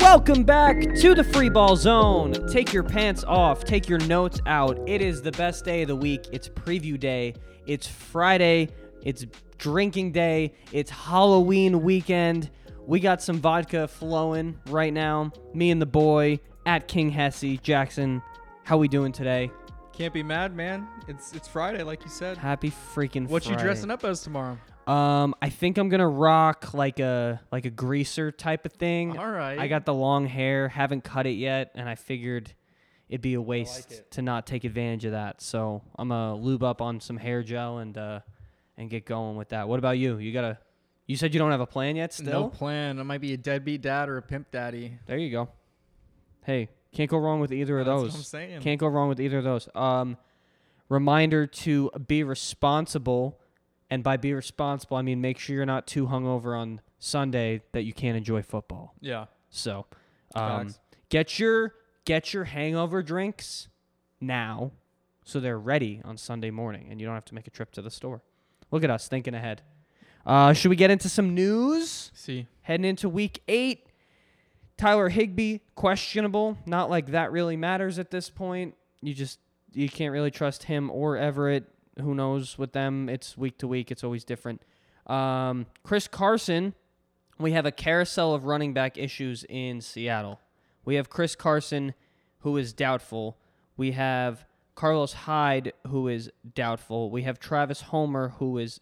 Welcome back to the free ball zone. Take your pants off, take your notes out. It is the best day of the week. It's preview day. It's Friday. It's drinking day. It's Halloween weekend. We got some vodka flowing right now. Me and the boy at King Hesse. Jackson, how we doing today? Can't be mad, man. It's it's Friday, like you said. Happy freaking What you dressing up as tomorrow? Um, I think I'm gonna rock like a like a greaser type of thing. All right. I got the long hair, haven't cut it yet, and I figured it'd be a waste it. to not take advantage of that. So I'm gonna lube up on some hair gel and uh and get going with that. What about you? You gotta you said you don't have a plan yet still? No plan. I might be a deadbeat dad or a pimp daddy. There you go. Hey, can't go wrong with either of That's those. what I'm saying. Can't go wrong with either of those. Um, reminder to be responsible, and by be responsible, I mean make sure you're not too hungover on Sunday that you can't enjoy football. Yeah. So, um, get your get your hangover drinks now, so they're ready on Sunday morning, and you don't have to make a trip to the store. Look at us thinking ahead. Uh, should we get into some news? See. Heading into week eight, Tyler Higbee questionable. Not like that really matters at this point. You just you can't really trust him or Everett. Who knows with them? It's week to week. It's always different. Um, Chris Carson. We have a carousel of running back issues in Seattle. We have Chris Carson, who is doubtful. We have Carlos Hyde, who is doubtful. We have Travis Homer, who is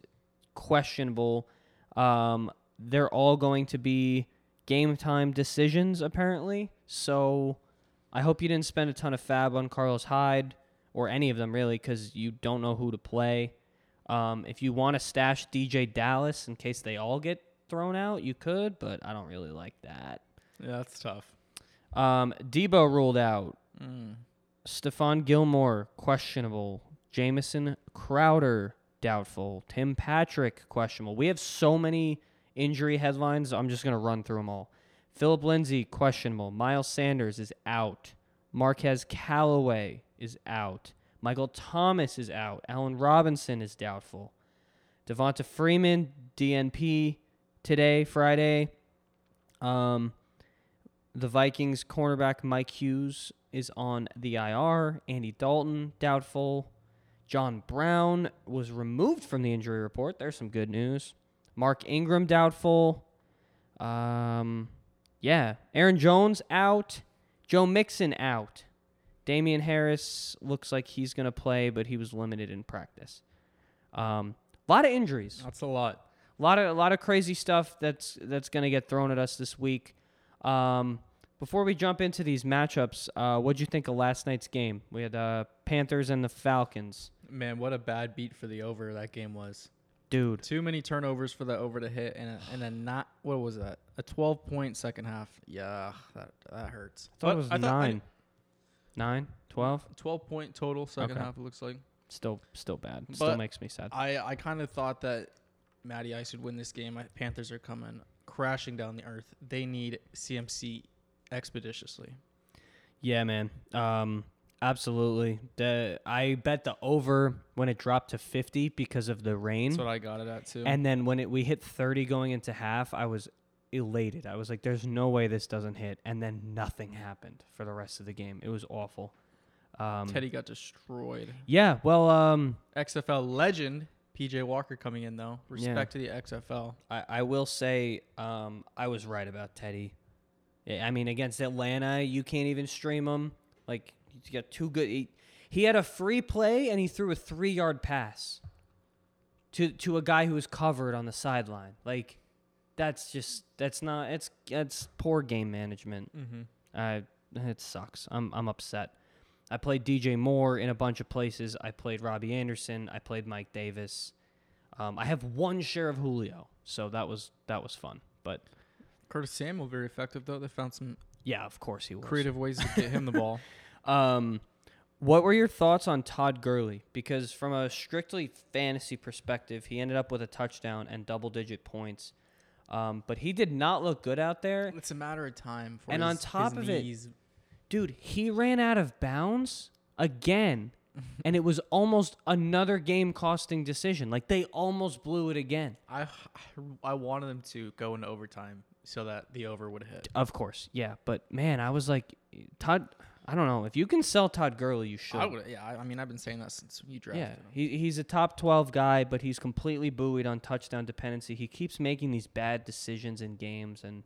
questionable. Um, they're all going to be game time decisions, apparently. So I hope you didn't spend a ton of fab on Carlos Hyde or any of them, really, because you don't know who to play. Um, if you want to stash DJ Dallas in case they all get thrown out, you could, but I don't really like that. Yeah, that's tough. Um, Deebo ruled out. Mm. Stephon Gilmore, questionable. Jamison Crowder, doubtful. Tim Patrick, questionable. We have so many injury headlines. I'm just going to run through them all. Philip Lindsay, questionable. Miles Sanders is out. Marquez Callaway is out. Michael Thomas is out. Allen Robinson is doubtful. Devonta Freeman, DNP today, Friday. Um, the Vikings cornerback Mike Hughes is on the IR. Andy Dalton, doubtful. John Brown was removed from the injury report. There's some good news. Mark Ingram, doubtful. Um, yeah. Aaron Jones, out. Joe Mixon, out. Damien Harris looks like he's going to play, but he was limited in practice. Um, a lot of injuries. That's a lot. A lot of a lot of crazy stuff that's that's gonna get thrown at us this week. Um, before we jump into these matchups, uh, what'd you think of last night's game? We had uh, Panthers and the Falcons. Man, what a bad beat for the over that game was. Dude, Too many turnovers for the over to hit, and a, and a not what was that? A 12 point second half. Yeah, that that hurts. I thought it was I thought- I- nine, nine, twelve. 12 point total second Okay. half. It looks like. Still, still bad. Still makes me sad. I I kind of thought that Matty Ice would win this game. I, Panthers are coming crashing down the earth. They need CMC expeditiously. Yeah, man. Um, absolutely. The I bet the over when it dropped to fifty because of the rain. That's what I got it at too. And then when it we hit 30 going into half, I was elated. I was like, "There's no way this doesn't hit." And then nothing happened for the rest of the game. It was awful. Um, Teddy got destroyed. Yeah. Well, um, XFL legend PJ Walker coming in though. Respect to the XFL. I, I will say um, I was right about Teddy. Yeah, I mean, against Atlanta, you can't even stream him. Like, he's got two good. He, he had a free play and he threw a three yard pass to to a guy who was covered on the sideline. Like, that's just that's not it's it's poor game management. Mm-hmm. Uh, it sucks. I'm I'm upset. I played DJ Moore in a bunch of places. I played Robby Anderson. I played Mike Davis. Um, I have one share of Julio, so that was that was fun. But Curtis Samuel very effective though. They found some yeah, of course he was. creative ways to get him the ball. Um, what were your thoughts on Todd Gurley? Because from a strictly fantasy perspective, he ended up with a touchdown and double digit points. Um, but he did not look good out there. It's a matter of time for And his, on top of it- Dude, he ran out of bounds again. and it was almost another game costing decision. Like they almost blew it again. I I wanted them to go into overtime so that the over would hit. Of course, yeah. But man, I was like, Todd. I don't know if you can sell Todd Gurley, you should. I would. Yeah. I, I mean, I've been saying that since you drafted Yeah, him. he, he's a top 12 guy, but he's completely buoyed on touchdown dependency. He keeps making these bad decisions in games, and,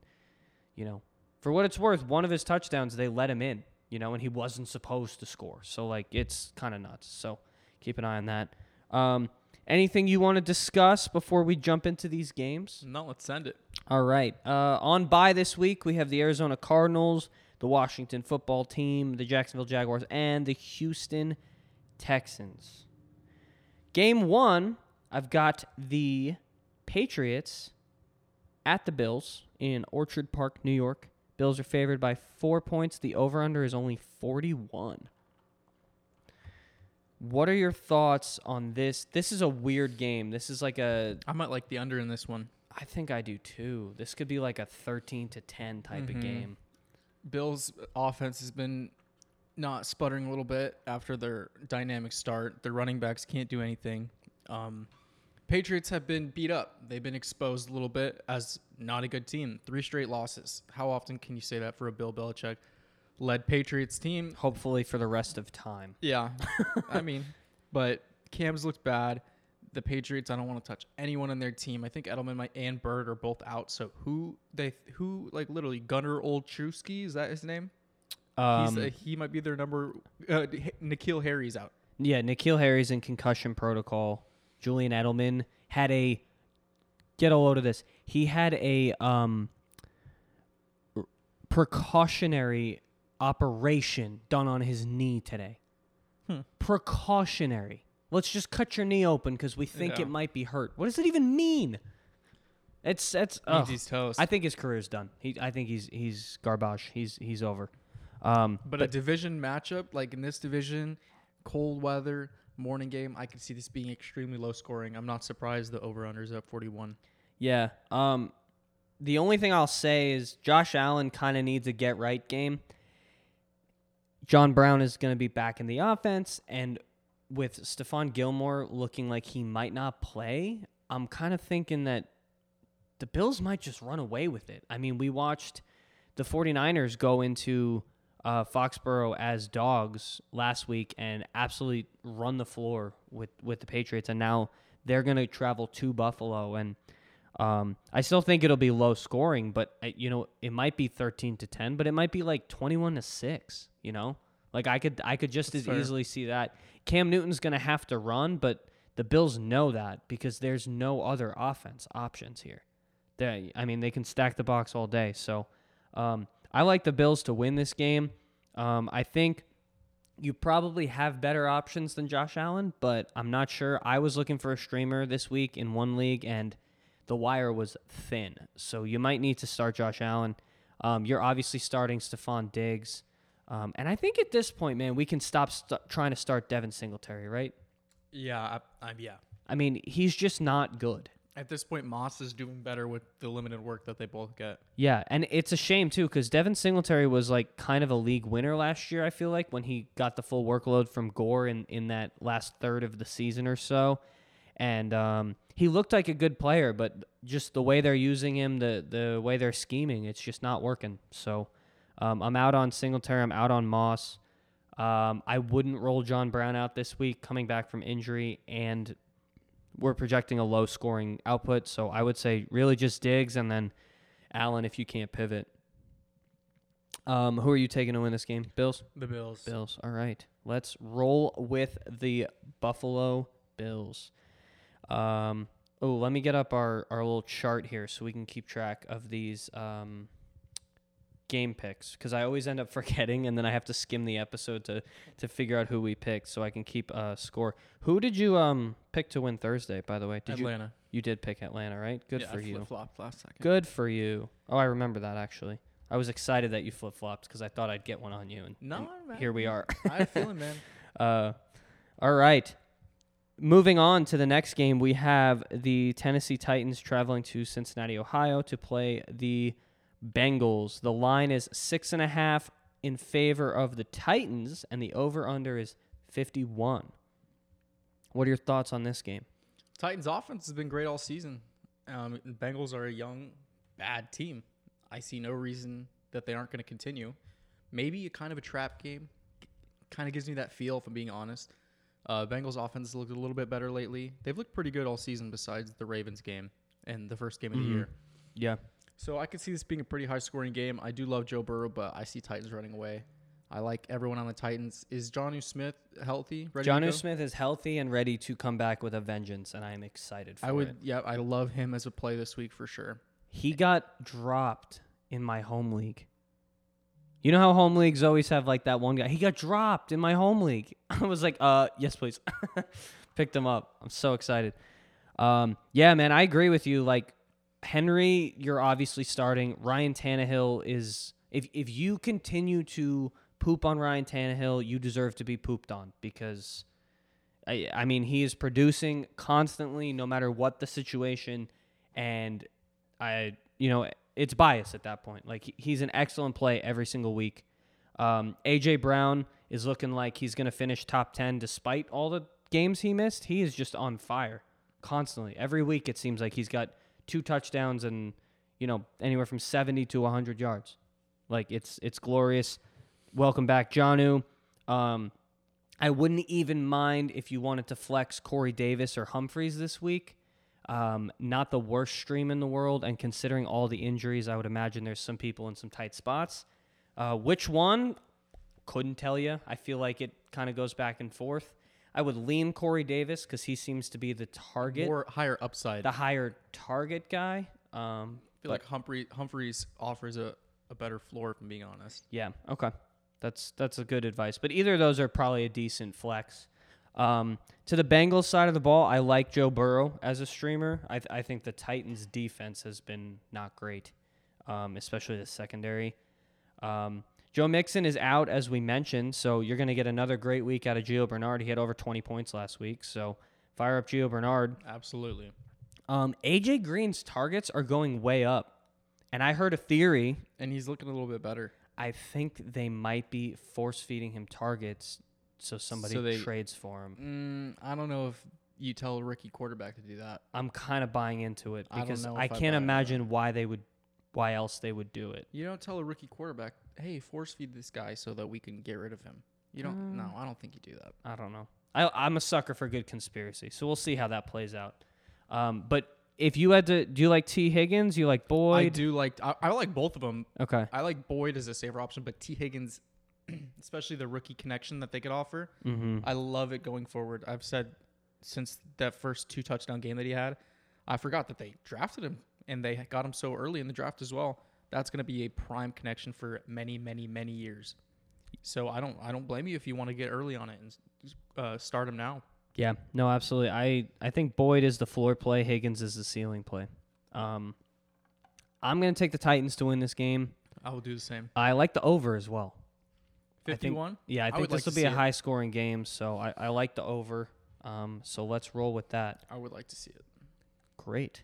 you know, for what it's worth, one of his touchdowns, they let him in, you know, and he wasn't supposed to score. So, like, it's kind of nuts. So, keep an eye on that. Um, anything you want to discuss before we jump into these games? No, let's send it. All right. Uh, on by this week, we have the Arizona Cardinals, the Washington football team, the Jacksonville Jaguars, and the Houston Texans. Game one, I've got the Patriots at the Bills in Orchard Park, New York. Bills are favored by four points. The over under is only 41. What are your thoughts on this? This is a weird game. This is like a I might like the under in this one. I think I do too. This could be like a 13 to 10 type of Mhm. game. Bills offense has been not sputtering a little bit after their dynamic start. Their running backs can't do anything. Um, Patriots have been beat up. They've been exposed a little bit as not a good team. Three straight losses. How often can you say that for a Bill Belichick led Patriots team? Hopefully for the rest of time. Yeah, I mean, but Cam's looked bad. The Patriots, I don't want to touch anyone on their team. I think Edelman might, and Byrd are both out. So who they who like literally Gunnar Olszewski is that his name? Um, He's uh, he might be their number. Uh, N'Keal Harry's out. yeah, N'Keal Harry's in concussion protocol. Julian Edelman had a get a load of this. He had a um precautionary operation done on his knee today. Hmm. Precautionary. Let's just cut your knee open because we think Yeah. it might be hurt. What does it even mean? It's that's Means ugh. he's toast. I think his career's done. He, I think he's he's garbage. He's he's over. Um, but, a division matchup like in this division, cold weather, morning game, I could see this being extremely low scoring. I'm not surprised the over under is at 41. yeah. Um, the only thing I'll say is Josh Allen kind of needs a get right game. John Brown is going to be back in the offense, and with Stephon Gilmore looking like he might not play, I'm kind of thinking that the Bills might just run away with it. I mean, we watched the 49ers go into uh, Foxborough as dogs last week and absolutely run the floor with, with the Patriots, and now they're going to travel to Buffalo. And um, I still think it'll be low scoring, but uh, you know it might be 13 to 10, but it might be like 21 to six. You know, like I could I could just That's as fair. easily see that Cam Newton's going to have to run, but the Bills know that because there's no other offense options here. They, I mean, they can stack the box all day. So um, I like the Bills to win this game. Um, I think you probably have better options than Josh Allen, but I'm not sure. I was looking for a streamer this week in one league, and the wire was thin. So you might need to start Josh Allen. Um, you're obviously starting Stefon Diggs. Um, and I think at this point, man, we can stop st- trying to start Devin Singletary, right? Yeah, I, I, yeah. I mean, he's just not good. At this point, Moss is doing better with the limited work that they both get. Yeah, and it's a shame too because Devin Singletary was like kind of a league winner last year. I feel like when he got the full workload from Gore in in that last third of the season or so, and um, he looked like a good player, but just the way they're using him, the the way they're scheming, it's just not working. So um, I'm out on Singletary. I'm out on Moss. Um, I wouldn't roll John Brown out this week, coming back from injury, and we're projecting a low scoring output. So I would say really just Diggs and then Allen if you can't pivot. Um, who are you taking to win this game? Bills? The Bills. Bills. All right. Let's roll with the Buffalo Bills. Um, oh, let me get up our, our little chart here so we can keep track of these um, game picks because I always end up forgetting and then I have to skim the episode to, to figure out who we picked so I can keep a score. Who did you um pick to win Thursday, by the way? Did you Atlanta. you did pick Atlanta, right? Good yeah, for I you. Flip-flopped last second. Good for you. Oh, I remember that actually. I was excited that you flip flopped because I thought I'd get one on you, and, No, and here we are. I have a feeling, man. Uh, all right. Moving on to the next game, we have the Tennessee Titans traveling to Cincinnati, Ohio to play the Bengals. The line is six and a half in favor of the Titans, and the over under is 51. What are your thoughts on this game? Titans offense has been great all season. Um, Bengals are a young, bad team. I see no reason that they aren't going to continue. Maybe a kind of a trap game. Kind of gives me that feel, if I'm being honest. Uh, Bengals offense looked a little bit better lately. They've looked pretty good all season, besides the Ravens game and the first game of Mhm. the year. Yeah. So I could see this being a pretty high scoring game. I do love Joe Burrow, but I see Titans running away. I like everyone on the Titans. Is Jonnu Smith healthy? Ready Jonnu? Smith is healthy and ready to come back with a vengeance, and I am excited for I would, it. yeah, I love him as a play this week for sure. He got dropped in my home league. You know how home leagues always have like that one guy. He got dropped in my home league. I was like, uh, yes, please. Picked him up. I'm so excited. Um, yeah, man, I agree with you. Like Henry, you're obviously starting. Ryan Tannehill is if if you continue to poop on Ryan Tannehill, you deserve to be pooped on because I I mean he is producing constantly no matter what the situation and I you know it's bias at that point. Like he's an excellent play every single week. Um, AJ Brown is looking like he's going to finish top 10 despite all the games he missed. He is just on fire constantly. Every week it seems like he's got two touchdowns and you know anywhere from 70 to 100 yards. Like it's it's glorious. Welcome back, Jonnu. Um, I wouldn't even mind if you wanted to flex Corey Davis or Humphries this week. Um, not the worst stream in the world, and considering all the injuries, I would imagine there's some people in some tight spots. Uh, which one? Couldn't tell you. I feel like it kind of goes back and forth. I would lean Corey Davis because he seems to be the target, More higher upside. the higher target guy. Um, I feel like Humphrey Humphries offers a, a better floor, if I'm being honest. Yeah. Okay. That's that's a good advice. But either of those are probably a decent flex. Um, to the Bengals side of the ball, I like Joe Burrow as a streamer. I, th- I think the Titans' defense has been not great, um, especially the secondary. Um, Joe Mixon is out, as we mentioned, so you're going to get another great week out of Gio Bernard. He had over 20 points last week, so fire up Gio Bernard. Absolutely. Um, AJ Green's targets are going way up, and I heard a theory And he's looking a little bit better. I think they might be force feeding him targets so somebody So they- trades for him. Mm, I don't know if you tell a rookie quarterback to do that. I'm kind of buying into it because I, I can't imagine why they would, why else they would do it. You don't tell a rookie quarterback, hey, force feed this guy so that we can get rid of him. You don't. no, I don't think you do that. I don't know. I, I'm a sucker for good conspiracy, so we'll see how that plays out. Um, but if you had to, do you like Tee Higgins? You like Boyd? I do like. I, I like both of them. Okay. I like Boyd as a safer option, but Tee Higgins, especially the rookie connection that they could offer, Mm-hmm. I love it going forward. I've said since that first two touchdown game that he had, I forgot that they drafted him and they got him so early in the draft as well. That's going to be a prime connection for many, many, many years. So I don't, I don't blame you if you want to get early on it and uh, start him now. Yeah. No, absolutely. I I think Boyd is the floor play. Higgins is the ceiling play. Um, I'm gonna take the Titans to win this game. I will do the same. I like the over as well. Fifty-one. Yeah, I I think would this like will be a it. high scoring game, so I, I like the over. Um, so let's roll with that. I would like to see it. Great.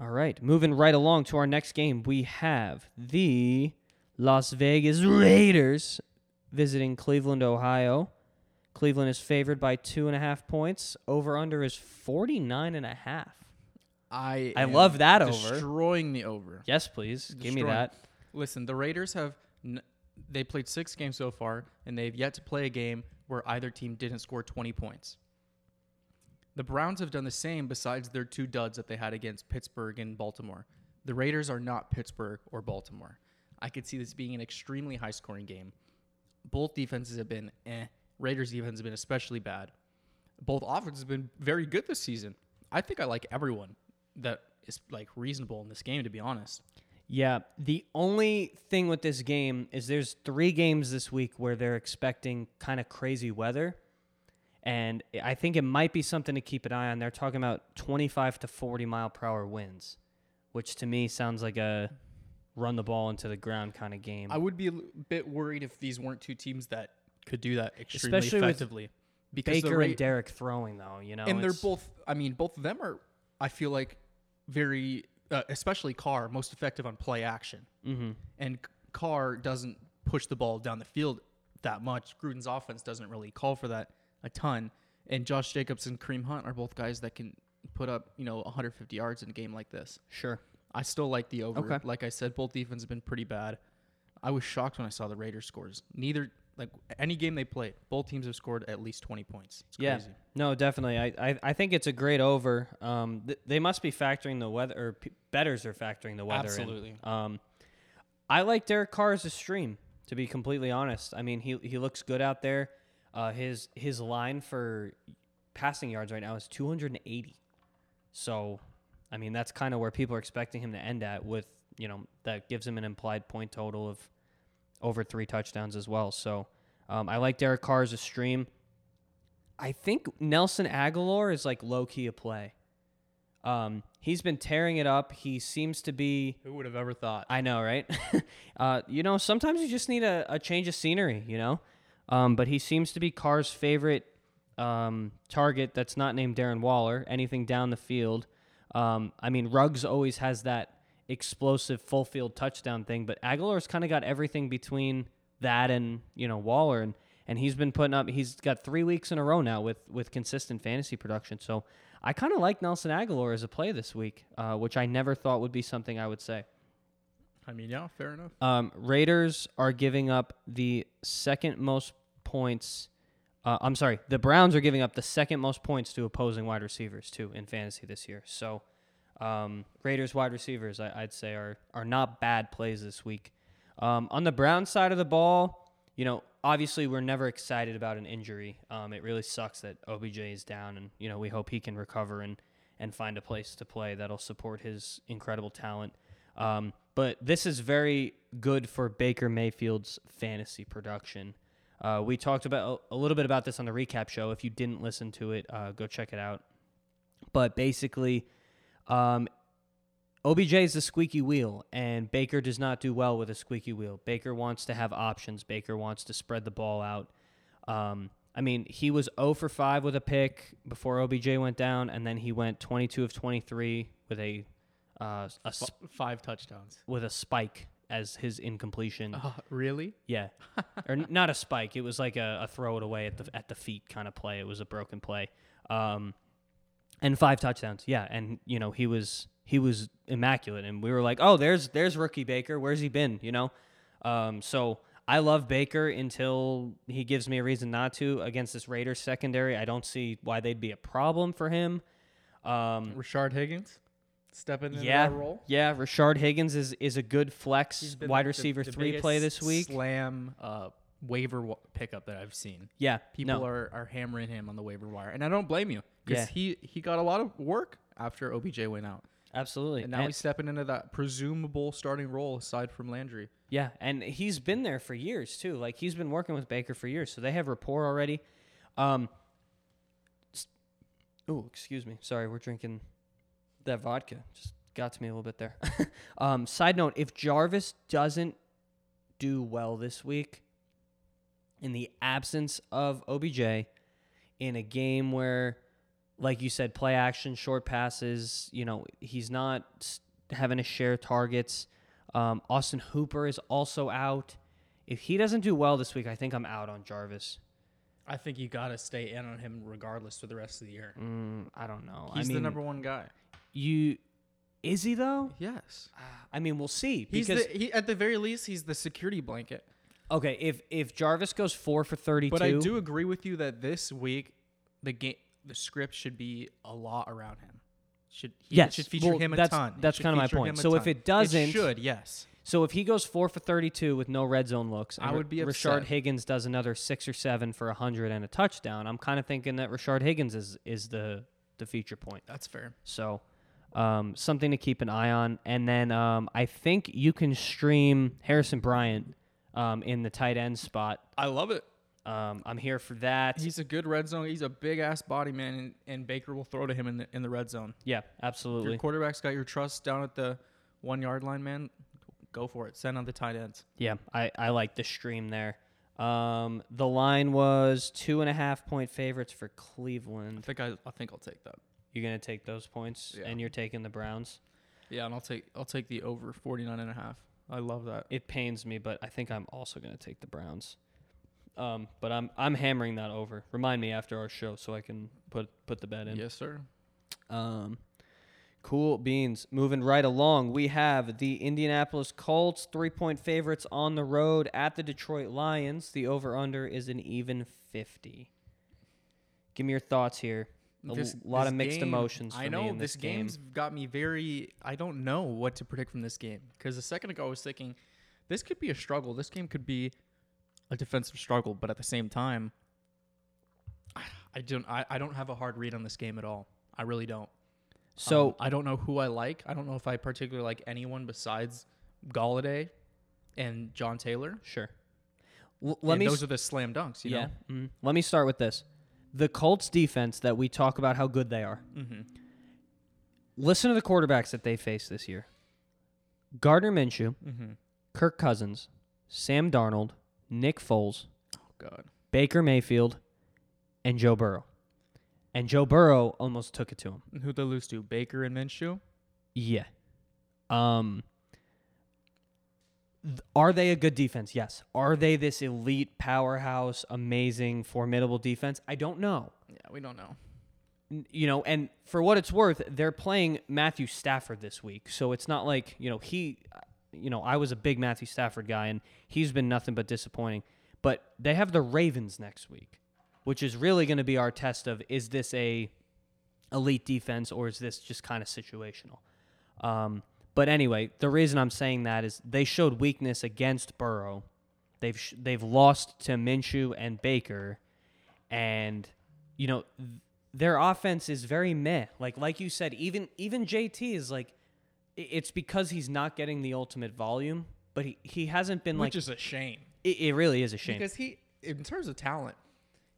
All right, moving right along to our next game, we have the Las Vegas Raiders visiting Cleveland, Ohio. Cleveland is favored by two and a half points. Over under is 49 and a half. I I love that over. Destroying the over. Yes, please. Give me that. Listen, the Raiders have n- they played six games so far, and they've yet to play a game where either team didn't score 20 points. The Browns have done the same besides their two duds that they had against Pittsburgh and Baltimore. The Raiders are not Pittsburgh or Baltimore. I could see this being an extremely high scoring game. Both defenses have been eh. Raiders defense has been especially bad. Both offenses have been very good this season. I think I like everyone that is like reasonable in this game to be honest. Yeah, the only thing with this game is there's three games this week where they're expecting kind of crazy weather. And I think it might be something to keep an eye on. They're talking about 25 to 40 mile per hour winds, which to me sounds like a run the ball into the ground kind of game. I would be a bit worried if these weren't two teams that could do that extremely Especially effectively. Because Baker Ra- and Derek throwing though, you know, and they're both. I mean, both of them are. I feel like very, uh, especially Carr, most effective on play action. Mhm. And Carr doesn't push the ball down the field that much. Gruden's offense doesn't really call for that a ton. And Josh Jacobs and Kareem Hunt are both guys that can put up, you know, 150 yards in a game like this. Sure. I still like the over. Okay. Like I said, both defenses have been pretty bad. I was shocked when I saw the Raiders scores. Neither like any game they played, both teams have scored at least 20 points. It's Yeah. crazy. No, definitely. I, I, I think it's a great over. Um, th- they must be factoring the weather, or p- betters are factoring the weather. in. Absolutely. Um, I like Derek Carr as a stream. To be completely honest, I mean he he looks good out there. Uh, his his line for passing yards right now is 280. So, I mean that's kind of where people are expecting him to end at. With you know that gives him an implied point total of over three touchdowns as well. So, um, I like Derek Carr as a stream. I think Nelson Agholor is like low key a play. Um, he's been tearing it up. He seems to be. Who would have ever thought? I know, right? uh, you know, sometimes you just need a, a change of scenery, you know? Um, but he seems to be Carr's favorite um, target that's not named Darren Waller, anything down the field. Um, I mean, Ruggs always has that explosive full field touchdown thing, but Agholor's kind of got everything between that and, you know, Waller. And, and he's been putting up, he's got three weeks in a row now with, with consistent fantasy production. So I kind of like Nelson Agholor as a play this week, uh, which I never thought would be something I would say. I mean, yeah, fair enough. Um, Raiders are giving up the second most points. Uh, I'm sorry, the Browns are giving up the second most points to opposing wide receivers too in fantasy this year. So, um, Raiders wide receivers, I, I'd say, are are not bad plays this week. Um, on the Brown side of the ball, you know, obviously we're never excited about an injury. Um, it really sucks that OBJ is down, and you know we hope he can recover and and find a place to play that'll support his incredible talent. Um, but this is very good for Baker Mayfield's fantasy production. Uh, we talked about a little bit about this on the recap show. If you didn't listen to it, uh, go check it out. But basically, um, OBJ is the squeaky wheel, and Baker does not do well with a squeaky wheel. Baker wants to have options. Baker wants to spread the ball out. Um, I mean, he was 0 for 5 with a pick before OBJ went down, and then he went 22 of 23 with a uh, a F- sp- five touchdowns. with a spike as his incompletion. Uh, really? Yeah, or n- not a spike. It was like a, a throw it away at the at the feet kind of play. It was a broken play, um, and five touchdowns. Yeah, and you know he was he was immaculate, and we were like, oh, there's there's rookie Baker. Where's he been? You know, um, so I love Baker until he gives me a reason not to against this Raiders secondary. I don't see why they'd be a problem for him. Um, Rashard Higgins stepping into yeah, that role. yeah. Rashard Higgins is is a good flex wide the- receiver the three play this week. Slam uh, waiver wa- pickup that I've seen. Yeah, People no. are, are hammering him on the waiver wire, and I don't blame you because Yeah. he he got a lot of work after OBJ went out, Absolutely. and now And- he's stepping into that presumable starting role aside from Landry. yeah, and he's been there for years too. Like he's been working with Baker for years, so they have rapport already. Um. Oh, excuse me. Sorry, we're drinking that vodka. Just got to me a little bit there. um, side note: If Jarvis doesn't do well this week, in the absence of OBJ, in a game where, like you said, play action, short passes, you know, he's not having to share targets. Um, Austin Hooper is also out. If he doesn't do well this week, I think I'm out on Jarvis. I think you got to stay in on him regardless for the rest of the year. Mm, I don't know. He's I mean, the number one guy. You is he though? Yes. I mean, we'll see. He's Because the, he, at the very least, he's the security blanket. okay, if if Jarvis goes four for thirty-two, But I do agree with you that this week the game the script should be a lot around him. Should he Yes, should feature well, him a that's- ton. It that's should kinda my feature point. him a So if ton. it doesn't- should yes. So if he goes four for thirty-two with no red zone looks, I would be Rashard upset. Higgins does another six or seven for hundred and a touchdown. I'm kind of thinking that Rashard Higgins is is the the feature point. That's fair. So um, something to keep an eye on. And then um, I think you can stream Harrison Bryant um, in the tight end spot. I love it. Um, I'm here for that. He's a good red zone. He's a big ass body man, and, and Baker will throw to him in the in the red zone. yeah, If absolutely. your quarterback's got your trust down at the one yard line, man. Go for it. Send on the tight ends. Yeah, I, I like the stream there. Um, the line was two and a half point favorites for Cleveland. I Cleveland. think I, I think I'll take that. You're gonna take those points, Yeah. and you're taking the Browns. Yeah, and I'll take I'll take the over 49 and a half. I love that. It pains me, but I think I'm also going to take the Browns. Um, but I'm I'm hammering that over. Remind me after our show so I can put put the bet in. Yes, sir. Um, cool beans. Moving right along, we have the Indianapolis Colts, three point favorites on the road at the Detroit Lions. The over under is an even 50. Give me your thoughts here. A This- lot this of mixed game- emotions. For I know me in this, this game. game's got me very. I don't know what to predict from this game because a second ago I was thinking this could be a struggle. This game could be a defensive struggle, but at the same time, I don't. I, I don't have a hard read on this game at all. I really don't. So Um, I don't know who I like. I don't know if I particularly like anyone besides Golladay and John Taylor. sure. L- let And me those are the slam dunks. You yeah. know. mhm. Let me start with this. The Colts defense that we talk about how good they are. Mm-hmm. Listen to the quarterbacks that they faced this year. Gardner Minshew, Mm-hmm. Kirk Cousins, Sam Darnold, Nick Foles, Oh God. Baker Mayfield, and Joe Burrow. And Joe Burrow almost took it to him. Who'd they lose to? Baker and Minshew. Yeah. Um are they a good defense? Yes. Are they this elite powerhouse, amazing, formidable defense? I don't know. Yeah, we don't know. You know, and for what it's worth, they're playing Matthew Stafford this week. So it's not like, you know, he you know, I was a big Matthew Stafford guy and he's been nothing but disappointing. But they have the Ravens next week, which is really going to be our test of is this a elite defense or is this just kind of situational? Um, but anyway, the reason I'm saying that is they showed weakness against Burrow. They've sh- they've lost to Minshew and Baker, and you know th- their offense is very meh. Like like you said, even even JT is like it's because he's not getting the ultimate volume, but he, he hasn't been Which like Which is a shame. it, it really is a shame. Because he, in terms of talent,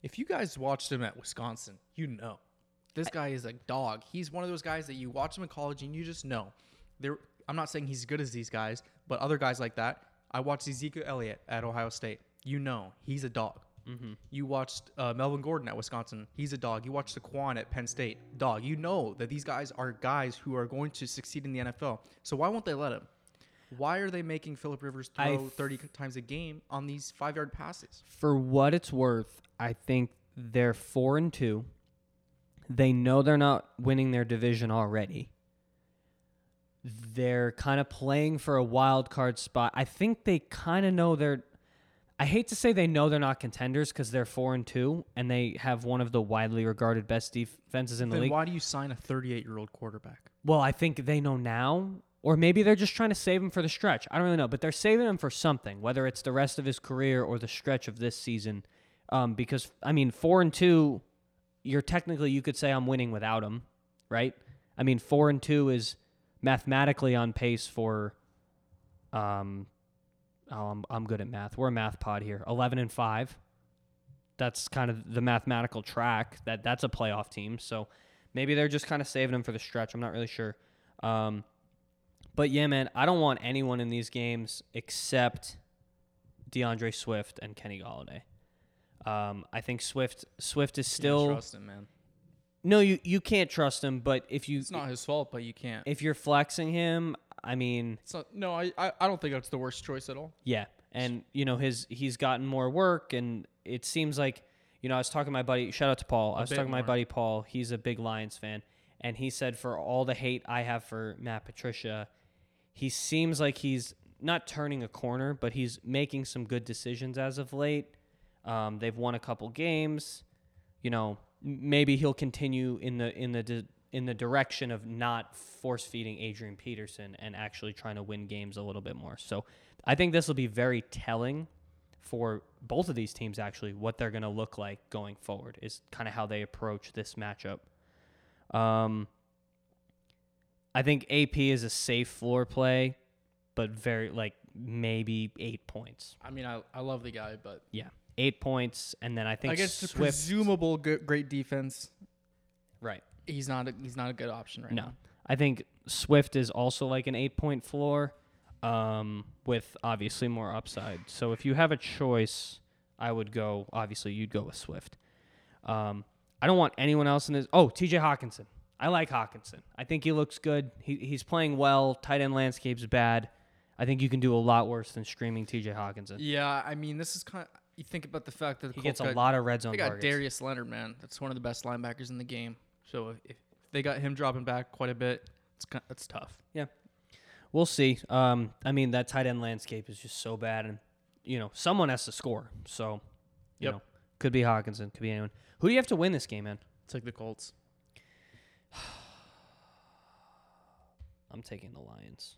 if you guys watched him at Wisconsin, you know this guy is a dog. He's one of those guys that you watch him in college and you just know. There, I'm not saying he's good as these guys, but other guys like that. I watched Ezekiel Elliott at Ohio State. You know he's a dog. You watched uh, Melvin Gordon at Wisconsin. He's a dog. You watched Saquon at Penn State. Dog. You know that these guys are guys who are going to succeed in the NFL. So why won't they let him? Why are they making Philip Rivers throw 30 times a game on these five yard passes? for what it's worth, I think they're four and two. They know they're not winning their division already. They're kind of playing for a wild card spot. I think they kind of know they're. I hate to say they know they're not contenders because they're four and two, and they have one of the widely regarded best defenses in the Then league. why do you sign a 38 year old quarterback? Well, I think they know now, or maybe they're just trying to save him for the stretch. I don't really know, but they're saving him for something, whether it's the rest of his career or the stretch of this season. Um, because I mean, four and two, you're technically you could say I'm winning without him, right? I mean, four and two is mathematically on pace for. Um, oh, I'm I'm good at math. We're a math pod here. Eleven and five. That's kind of the mathematical track. That that's a playoff team. So maybe they're just kind of saving them for the stretch. I'm not really sure. Um, but yeah, man, I don't want anyone in these games except DeAndre Swift and Kenny Golladay. Um, I think Swift Swift is still trust him, man. No, you you can't trust him. But if you It's not his fault, but you can't. if you're flexing him, I mean, It's not, no, I, I I don't think that's the worst choice at all. Yeah, and you know his he's gotten more work, and it seems like you know I was talking to my buddy. Shout out to Paul. I was bit talking to my more. buddy Paul. He's a big Lions fan, and he said for all the hate I have for Matt Patricia, he seems like he's not turning a corner, but he's making some good decisions as of late. Um, they've won a couple games. You know, maybe he'll continue in the in the di- in the direction of not force feeding Adrian Peterson and actually trying to win games a little bit more. So I think this will be very telling for both of these teams. Actually, what they're going to look like going forward is kind of how they approach this matchup. Um, I think AP is a safe floor play, but very like maybe eight points. I mean, I, I love the guy, but Yeah, eight points, and then I think against the Swift. presumable good, great defense, right. he's not a, he's not a good option right No, now. I think Swift is also like an eight point floor, um, with obviously more upside. So if you have a choice, I would go. Obviously, you'd go with Swift. Um, I don't want anyone else in this. Oh, T.J. Hockenson. I like Hockenson. I think he looks good. He, he's playing well. Tight end landscape's bad. I think you can do a lot worse than streaming T.J. Hockenson. Yeah, I mean, this is kind. of... You think about the fact that the He Colts gets a got, lot of red zone They got targets. Darius Leonard, man. That's one of the best linebackers in the game. So if, if they got him dropping back quite a bit, it's it's tough. Yeah. We'll see. Um, I mean, that tight end landscape is just so bad, and you know, someone has to score. So, you Yep. know, could be Hockenson, could be anyone. Who do you have to win this game, man? It's like the Colts. I'm taking the Lions.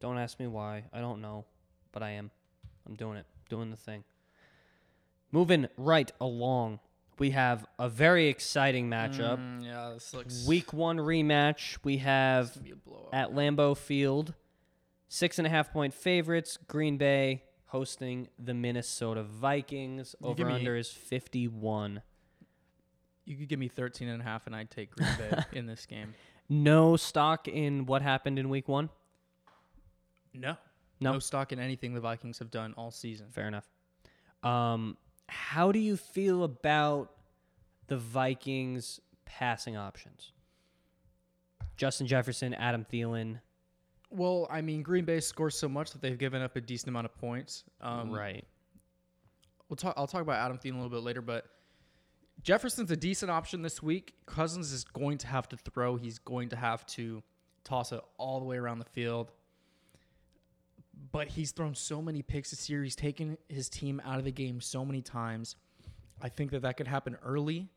Don't ask me why. I don't know, but I am. I'm doing it. Doing the thing. Moving right along, we have a very exciting matchup. Mm, yeah, this looks Week one rematch. We have It's gonna be a blowout. at Lambeau Field. Six and a half point favorites. Green Bay hosting the Minnesota Vikings. You Over under is 51. you could give me 13 and a half, and I'd take Green Bay in this game. No stock in what happened in week one. No, No. no stock in anything the Vikings have done all season. Fair enough. Um, how do you feel about the Vikings passing options? Justin Jefferson, Adam Thielen. Well, I mean, Green Bay scores so much that they've given up a decent amount of points. Um, right. We'll talk. I'll talk about Adam Thielen a little bit later, but Jefferson's a decent option this week. Cousins is going to have to throw. He's going to have to toss it all the way around the field. But he's thrown so many picks this year. He's taken his team out of the game so many times. I think that that could happen early,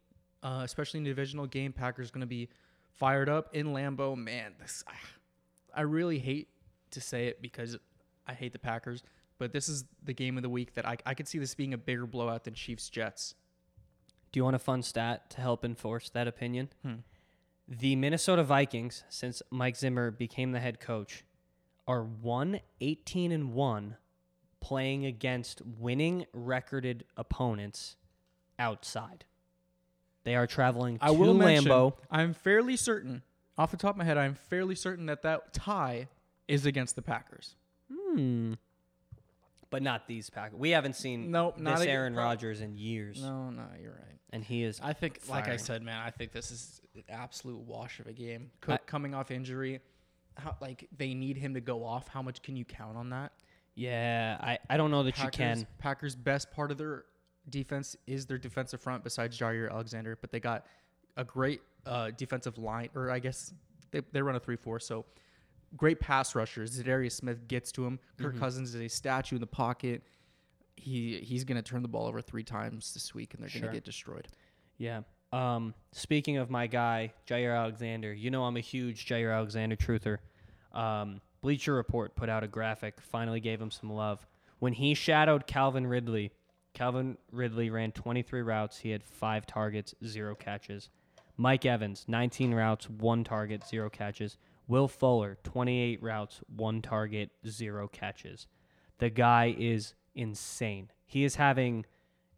uh, especially in the divisional game. Packers going to be fired up in Lambeau. Man, this I really hate to say it because I hate the Packers, but this is the game of the week that I, I could see this being a bigger blowout than Chiefs Jets. Do you want a fun stat to help enforce that opinion? Hmm. The Minnesota Vikings, since Mike Zimmer became the head coach, are 1 18 and 1 playing against winning recorded opponents outside. They are traveling to I will mention, Lambeau. I'm fairly certain, off the top of my head, I'm fairly certain that that tie is against the Packers. Hmm. But not these Packers. We haven't seen Nope, not this Aaron Rodgers in years, No, no, you're right. and he is. I think, like I said, man, I think this is an absolute wash of a game. Cook I- coming off injury, how, like they need him to go off. How much can you count on that? yeah, I, I don't know that you can. Packers' best part of their defense is their defensive front, besides Jaire Alexander. But they got a great uh, defensive line, or I guess they, they run a three-four. So great pass rushers. Za'Darius Smith gets to him. Kirk Mm-hmm. Cousins is a statue in the pocket. He he's gonna turn the ball over three times this week, and they're Sure. gonna get destroyed. Yeah. Um, speaking of my guy, Jaire Alexander, you know I'm a huge Jaire Alexander truther. Um, Bleacher Report put out a graphic, finally gave him some love. When he shadowed Calvin Ridley, Calvin Ridley ran 23 routes. He had five targets, zero catches. Mike Evans, 19 routes, one target, zero catches. Will Fuller, 28 routes, one target, zero catches. The guy is insane. He is having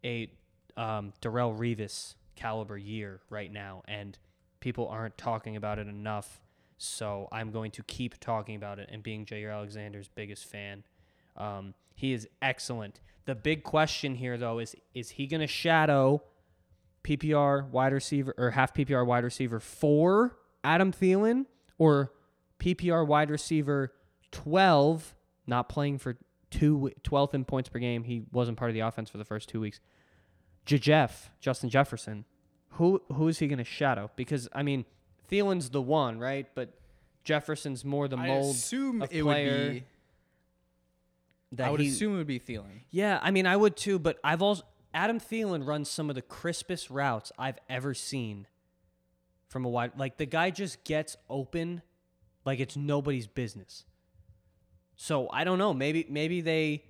a um, Darrelle Revis caliber year right now, and people aren't talking about it enough. So I'm going to keep talking about it and being Jaire Alexander's biggest fan. Um, he is excellent. The big question here, though, is is he going to shadow PPR wide receiver or half PPR wide receiver for Adam Thielen or PPR wide receiver 12, not playing for two, 12th in points per game. He wasn't part of the offense for the first two weeks. Jeff, Justin Jefferson, who who is he going to shadow? Because I mean, Thielen's the one, right? But Jefferson's more the I mold assume of it player would be. that I would he. assume it would be Thielen. yeah, I mean, I would too. But I've also Adam Thielen runs some of the crispest routes I've ever seen from a wide. Like the guy just gets open, like it's nobody's business. So I don't know. Maybe maybe they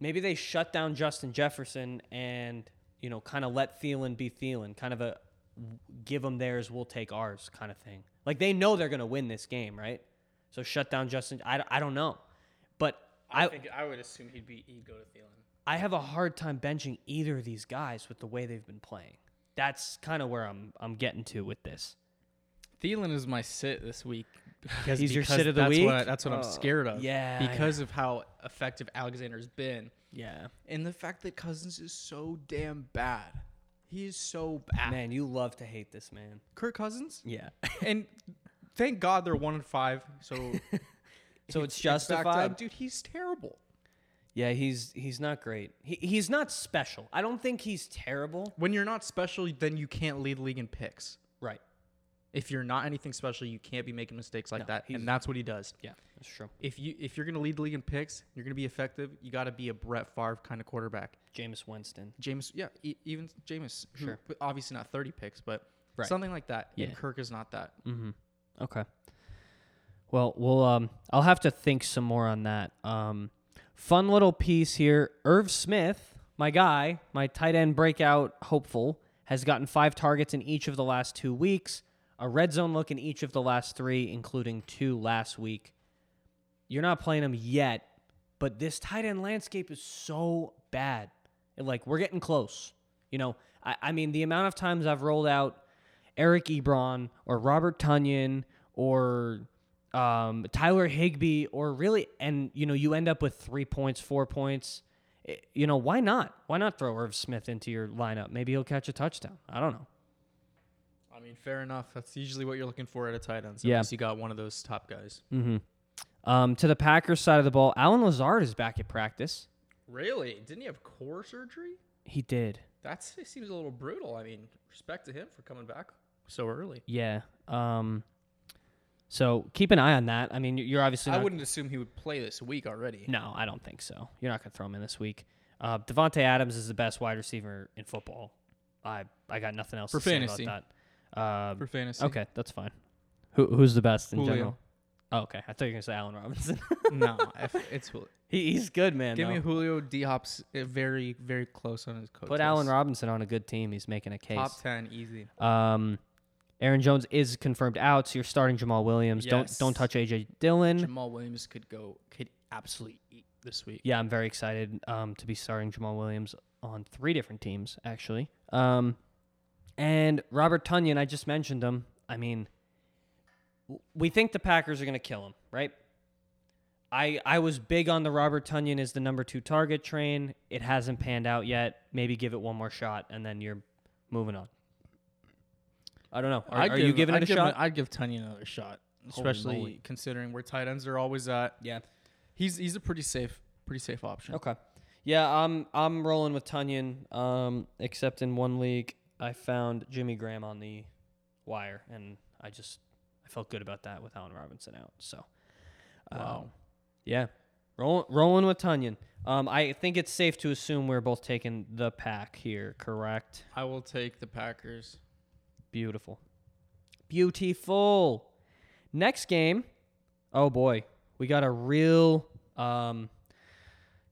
maybe they shut down Justin Jefferson and you know kind of let Thielen be Thielen, kind of a give them theirs, we'll take ours kind of thing. Like they know they're gonna win this game, right? So shut down Justin. I, I don't know, but I think I would assume he'd be he'd go to Thielen. I have a hard time benching either of these guys with the way they've been playing. That's kind of where I'm I'm getting to with this. Thielen is my sit this week because He's your because sit of the that's week? What, that's what Oh, I'm scared of. yeah, because of how effective Alexander's been, Yeah, and the fact that Cousins is so damn bad. He is so bad. man, you love to hate this man. Kirk Cousins, Yeah, and thank God they're one and five. So So it's backed up. justified? dude. He's terrible. Yeah, he's he's not great. He, he's not special. I don't think he's terrible. When you're not special, then you can't lead the league in picks. If you're not anything special, you can't be making mistakes like No, that, and that's what he does. Yeah, that's true. If you if you're gonna lead the league in picks, you're gonna be effective. You got to be a Brett Favre kind of quarterback. Jameis Winston. James, yeah, e- even Jameis, who- Sure. but obviously not 30 picks, but Right. something like that. Yeah. And Kirk is not that. Mm-hmm. Okay. Well, we'll um, I'll have to think some more on that. Um, fun little piece here. Irv Smith, my guy, my tight end breakout hopeful, has gotten five targets in each of the last two weeks. A red zone look in each of the last three, including two last week. You're not playing them yet, but this tight end landscape is so bad. And, like we're getting close. You know, I, I mean, the amount of times I've rolled out Eric Ebron or Robert Tonyan or um, Tyler Higbee or really, and you know, you end up with three points, four points. I- You know, why not? Why not throw Irv Smith into your lineup? Maybe he'll catch a touchdown. I don't know. I mean, fair enough. That's usually what you're looking for at a tight end. So Yeah. At least you got one of those top guys. Mm-hmm. Um, to the Packers side of the ball, Allen Lazard is back at practice. Really? Didn't he have core surgery? He did. That seems a little brutal. I mean, respect to him for coming back so early. Yeah. Um, so keep an eye on that. I mean, you're obviously I wouldn't assume he would play this week already. No, I don't think so. You're not going to throw him in this week. Uh, Davante Adams is the best wide receiver in football. I I got nothing else For to fantasy. say about that. Uh, For fantasy. okay, that's fine. Who who's the best in Julio. general? Oh, okay. I thought you were gonna say Allen Robinson. no, if it's Julio. he, he's good, man. Give me. Julio. D Hop's uh, very, very close on his coach. Put Allen Robinson on a good team. He's making a case. Top 10, easy. Um, Aaron Jones is confirmed out, so you're starting Jamaal Williams. Don't don't touch AJ Dillon. Jamaal Williams could go, could absolutely eat this week. Yeah, I'm very excited um, to be starting Jamaal Williams on three different teams, actually. Um, and Robert Tonyan, I just mentioned him. I mean, we think the Packers are going to kill him, right? I I was big on the Robert Tonyan as the number two target train. It hasn't panned out yet. Maybe give it one more shot, and then you're moving on. I don't know. Are, you give- giving I'd it a shot? I'd give Tonyan another shot, especially considering where tight ends are always at. yeah. He's he's a pretty safe, pretty safe option. Okay. Yeah, I'm I'm rolling with Tonyan. Um, except in one league, I found Jimmy Graham on the wire, and I just I felt good about that with Allen Robinson out. So, um, Wow. yeah, rolling rolling with Tonyan. Um, I think it's safe to assume we're both taking the pack here. Correct. I will take the Packers. Beautiful. Beautiful. Next game. Oh boy. We got a real um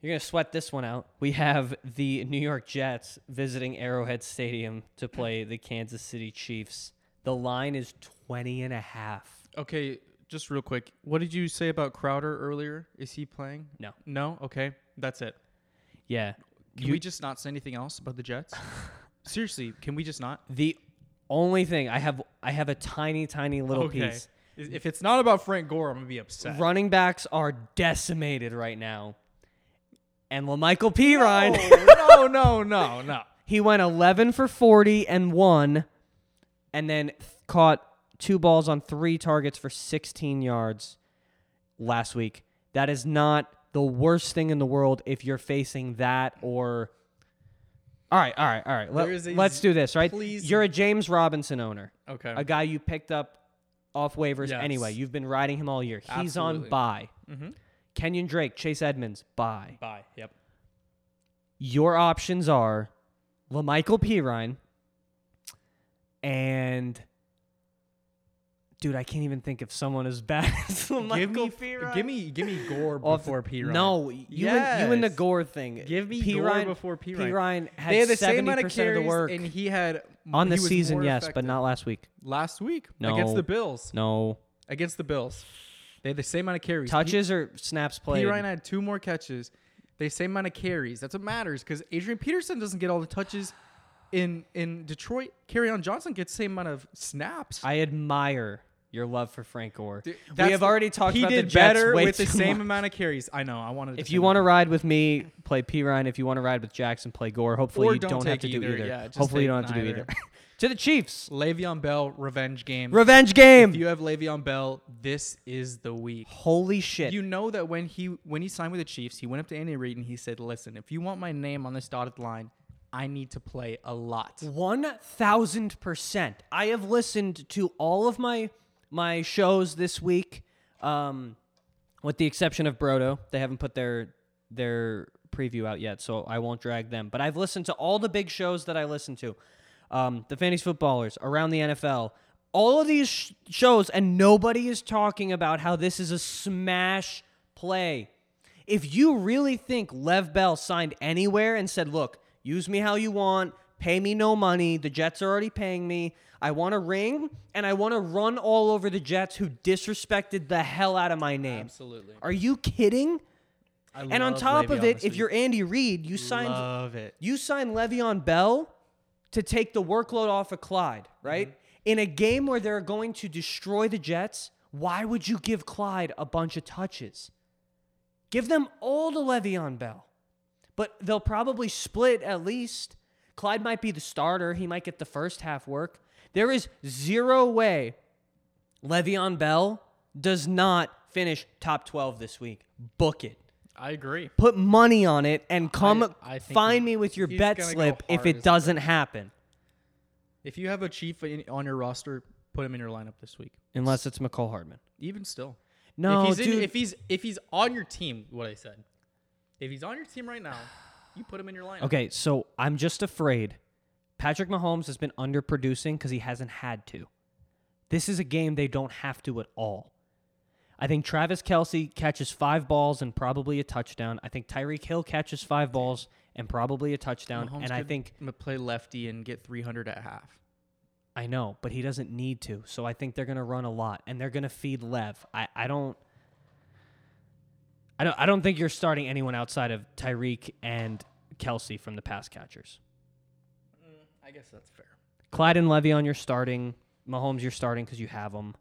you're going to sweat this one out. We have the New York Jets visiting Arrowhead Stadium to play the Kansas City Chiefs. The line is 20 and a half. Okay, just real quick. What did you say about Crowder earlier? Is he playing? No. No. Okay, that's it. Yeah. Can You- we just not say anything else about the Jets? Seriously, can we just not? the only thing I have I have a tiny tiny little okay. piece. If it's not about Frank Gore, I'm gonna be upset. Running backs are decimated right now. And La'Mical Perine no, no, no, no. He went 11 for 40 and one, and then th- caught two balls on three targets for 16 yards last week. That is not the worst thing in the world if you're facing that or. All right, all right, all right. There is a Let, us do this, right? please- You're a James Robinson owner, Okay. a guy you picked up off waivers Yes. anyway. You've been riding him all year. He's on Absolutely. buy. mm-hmm. Kenyan Drake, Chase Edmonds, buy. Bye. Yep. your options are La'Mical Perine and dude, I can't even think of someone as bad as La'Mical give me, Perine. give me, give me Gore before P. Ryan. No, you and, you and the Gore thing. Give me P. Gore Ryan, before P. P. Ryan. Ryan had They had the seventy same amount of percent of the work and he had on the season, yes, but not last week. last week No. against the Bills. No Against the Bills, they had the same amount of carries. touches or snaps played? Perine had two more catches. They same amount of carries. That's what matters because Adrian Peterson doesn't get all the touches. In in Detroit, Kerryon Johnson gets the same amount of snaps. I admire your love for Frank Gore. Dude, we have already talked he about did the Jets better with the same much. amount of carries. I know. I wanted. If you want to ride with me, play Perine. If you want to ride with Jackson, play Gore. Hopefully you don't don't, have to do either. either. Yeah, Hopefully you don't have to do either. To the Chiefs. Le'Veon Bell revenge game. Revenge game. if you have Le'Veon Bell, this is the week. Holy shit. You know that when he when he signed with the Chiefs, he went up to Andy Reid and he said, "Listen, if you want my name on this dotted line, I need to play a lot." 1000%. I have listened to all of my my shows this week um with the exception of Broto. They haven't put their their preview out yet, so I won't drag them. But I've listened to all the big shows that I listen to. Um the Fantasy Footballers, around the NFL, all of these sh- shows and nobody is talking about how this is a smash play. If you really think Lev Bell signed anywhere and said, look, use me how you want, pay me no money, the Jets are already paying me, I want a ring, and I want to run all over the Jets who disrespected the hell out of my name. Absolutely. Are you kidding? I And on top of it, if you're Andy Reid, you signed love it. you signed Le'Veon Bell to take the workload off of Clyde, right? Mm-hmm. In a game where they're going to destroy the Jets, why would you give Clyde a bunch of touches? Give them all to Le'Veon Bell. But they'll probably split at least. Clyde might be the starter. He might get the first half work. There is zero way Le'Veon Bell does not finish top 12 this week. Book it. I agree. Put money on it and come I think find he- me with your he's bet gonna go slip if hard it as doesn't happen. If you have a Chief in, on your roster, put him in your lineup this week. Unless it's Mecole Hardman. Even still. No, if he's dude. In, if he's if he's on your team, what I said. If he's on your team right now, you put him in your lineup. okay, so I'm just afraid. Patrick Mahomes has been underproducing because he hasn't had to. This is a game they don't have to at all. I think Travis Kelce catches five balls and probably a touchdown. I think Tyreek Hill catches five balls and probably a touchdown. Mahomes and I think m- play lefty and get 300 at half. I know, but he doesn't need to. So I think they're going to run a lot and they're going to feed Lev. I, I don't I don't I don't think you're starting anyone outside of Tyreek and Kelce from the pass catchers. I guess that's fair. Clyde and Le'Veon you're starting. Mahomes you're starting cuz you have them.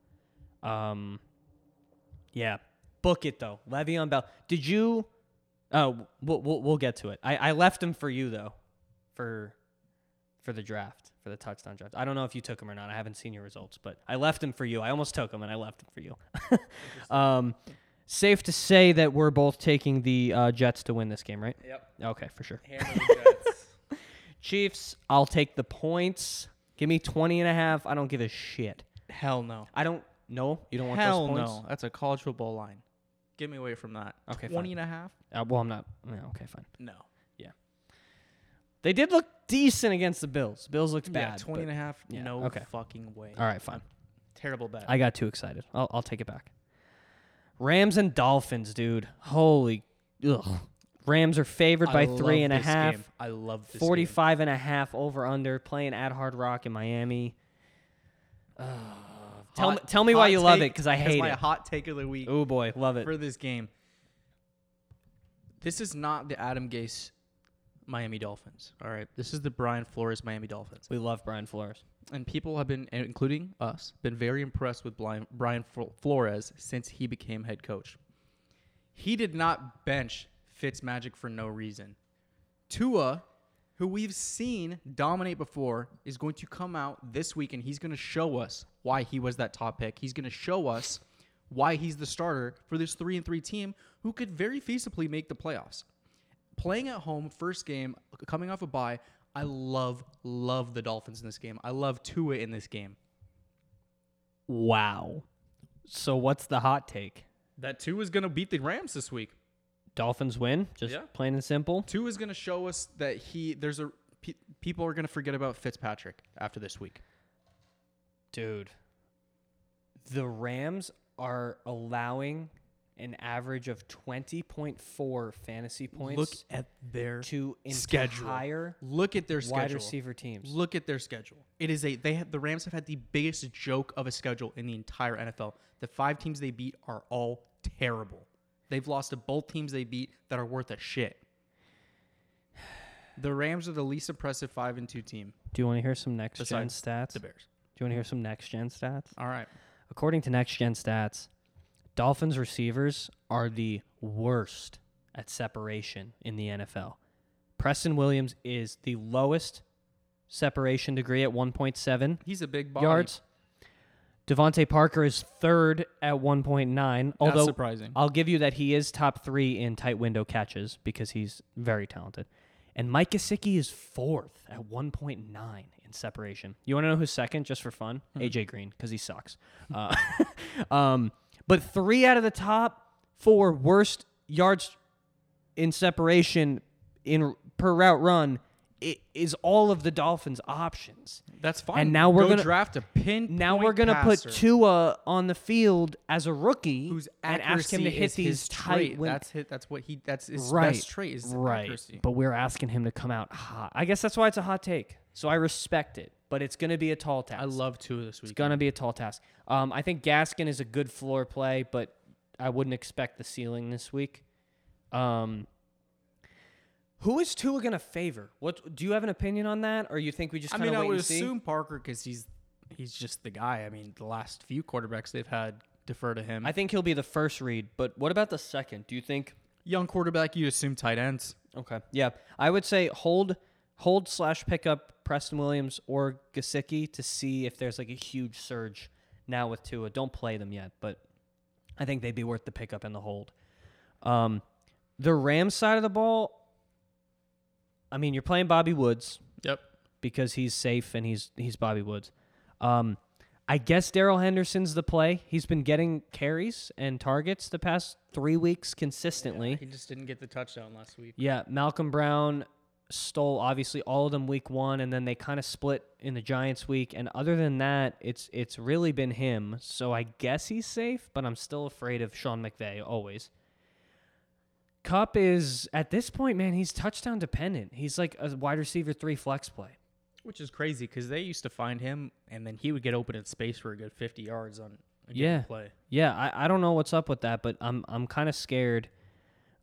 Um yeah, book it though. Le'Veon Bell. Did you Oh, we'll, we'll, we'll get to it. I, I left him for you though, for for the draft, for the touchdown draft. I don't know if you took him or not. I haven't seen your results, but I left him for you. I almost took him and I left him for you. um, safe to say that we're both taking the uh, Jets to win this game, right? Yep. Okay, for sure. Jets. Chiefs, I'll take the points. Give me 20 and a half. I don't give a shit. Hell no. I don't No, you don't want Hell those points? no. That's a college football line. Get me away from that. Okay, 20 fine. and a half? Uh, well, I'm not. Yeah, okay, fine. No. Yeah. They did look decent against the Bills. Bills looked yeah, bad. 20 but- and a half? yeah, No okay. fucking way. All right, fine. Terrible bet. I got too excited. I'll, I'll take it back. Rams and Dolphins, dude. Holy. Ugh. Rams are favored I by love and a half. game. I love this game. and a half over under playing at Hard Rock in Miami. Ugh. Tell me, tell me why you love it because I hate my it. hot take of the week Oh boy, love it. for this game. This is not the Adam Gase Miami Dolphins. All right. This is the Brian Flores Miami Dolphins. We love Brian Flores. And people have been, including us, been very impressed with Brian, Brian Flores since he became head coach. He did not bench Fitzmagic for no reason. Tua, who we've seen dominate before, is going to come out this week and he's going to show us why he was that top pick. He's going to show us why he's the starter for this 3 and 3 team who could very feasibly make the playoffs. Playing at home, first game, coming off a bye, I love, love the Dolphins in this game. I love Tua in this game. Wow. So what's the hot take? That Tua is going to beat the Rams this week. Dolphins win, just Yeah. plain and simple. Tua is going to show us that he there's a pe- people are going to forget about Fitzpatrick after this week. Dude, the Rams are allowing an average of 20.4 fantasy points Look at their to schedule. entire look at their wide schedule. receiver teams. Look at their schedule. It is a they have the Rams have had the biggest joke of a schedule in the entire NFL. The five teams they beat are all terrible. They've lost to both teams they beat that are worth a shit. The Rams are the least impressive five and two team. Do you want to hear some next gen Besides stats? The Bears. Do Bears. you want to hear some next gen stats? All right. According to next gen stats, Dolphins receivers are the worst at separation in the NFL. Preston Williams is the lowest separation degree at 1.7 He's a big body. yards. DeVante Parker is third at 1.9. That's Although surprising. I'll give you that he is top three in tight window catches because he's very talented. And Mike Gesicki is fourth at 1.9 in separation. You want to know who's second, just for fun? AJ Green, because he sucks. Uh, um, but three out of the top four worst yards in separation in per route run i- is all of the Dolphins' options. That's fine. And now we're Go gonna- draft a pin. Now we're gonna put passer Tua on the field as a rookie whose and ask him to hit these tight win- That's hit. That's what he. That's his right, best trait. Is right. accuracy. But we're asking him to come out hot. I guess that's why it's a hot take. So I respect it, but it's gonna be a tall task. I love Tua this week. It's gonna be a tall task. Um, I think Gaskin is a good floor play, but I wouldn't expect the ceiling this week. Um, who is Tua gonna favor? What do you have an opinion on that, or you think we just I kind of mean, I would assume Parker because he's he's just the guy. I mean, the last few quarterbacks they've had defer to him. I think he'll be the first read, but what about the second? Do you think? Young quarterback, you assume tight ends. Okay, yeah, I would say hold, hold slash pick up Preston Williams or Gesicki to see if there's like a huge surge now with Tua. Don't play them yet, but I think they'd be worth the pickup and the hold. Um, the Rams side of the ball. I mean, you're playing Bobby Woods Yep. because he's safe and he's he's Bobby Woods. Um, I guess Darrell Henderson's the play. He's been getting carries and targets the past three weeks consistently. He just didn't get the touchdown last week. Yeah, Malcolm Brown stole obviously all of them week one, and then they kind of split in the Giants week. And other than that, it's it's really been him. So I guess he's safe, but I'm still afraid of Sean McVay always. Kupp is at this point, man. He's touchdown dependent. He's like a wide receiver three flex play. Which is crazy because they used to find him and then he would get open in space for a good 50 yards on a given Yeah. play. Yeah, I, I don't know what's up with that, but I'm I'm kind of scared.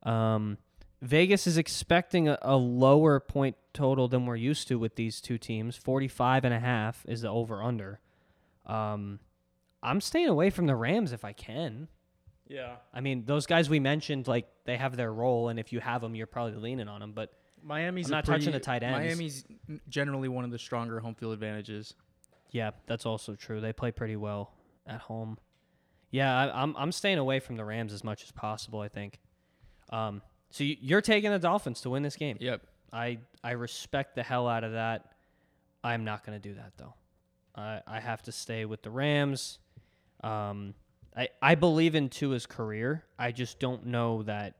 Um, Vegas is expecting a, a lower point total than we're used to with these two teams. 45 and a half is the over under. Um, I'm staying away from the Rams if I can. Yeah. I mean, those guys we mentioned, like they have their role, and if you have them, you're probably leaning on them. But Miami's I'm not touching the tight ends. Miami's generally one of the stronger home field advantages. yeah, that's also true. They play pretty well at home. Yeah, I, I'm I'm staying away from the Rams as much as possible. I think. Um, so you, you're taking the Dolphins to win this game. Yep. I I respect the hell out of that. I'm not going to do that though. I I have to stay with the Rams. Um, I I believe in Tua's career. I just don't know that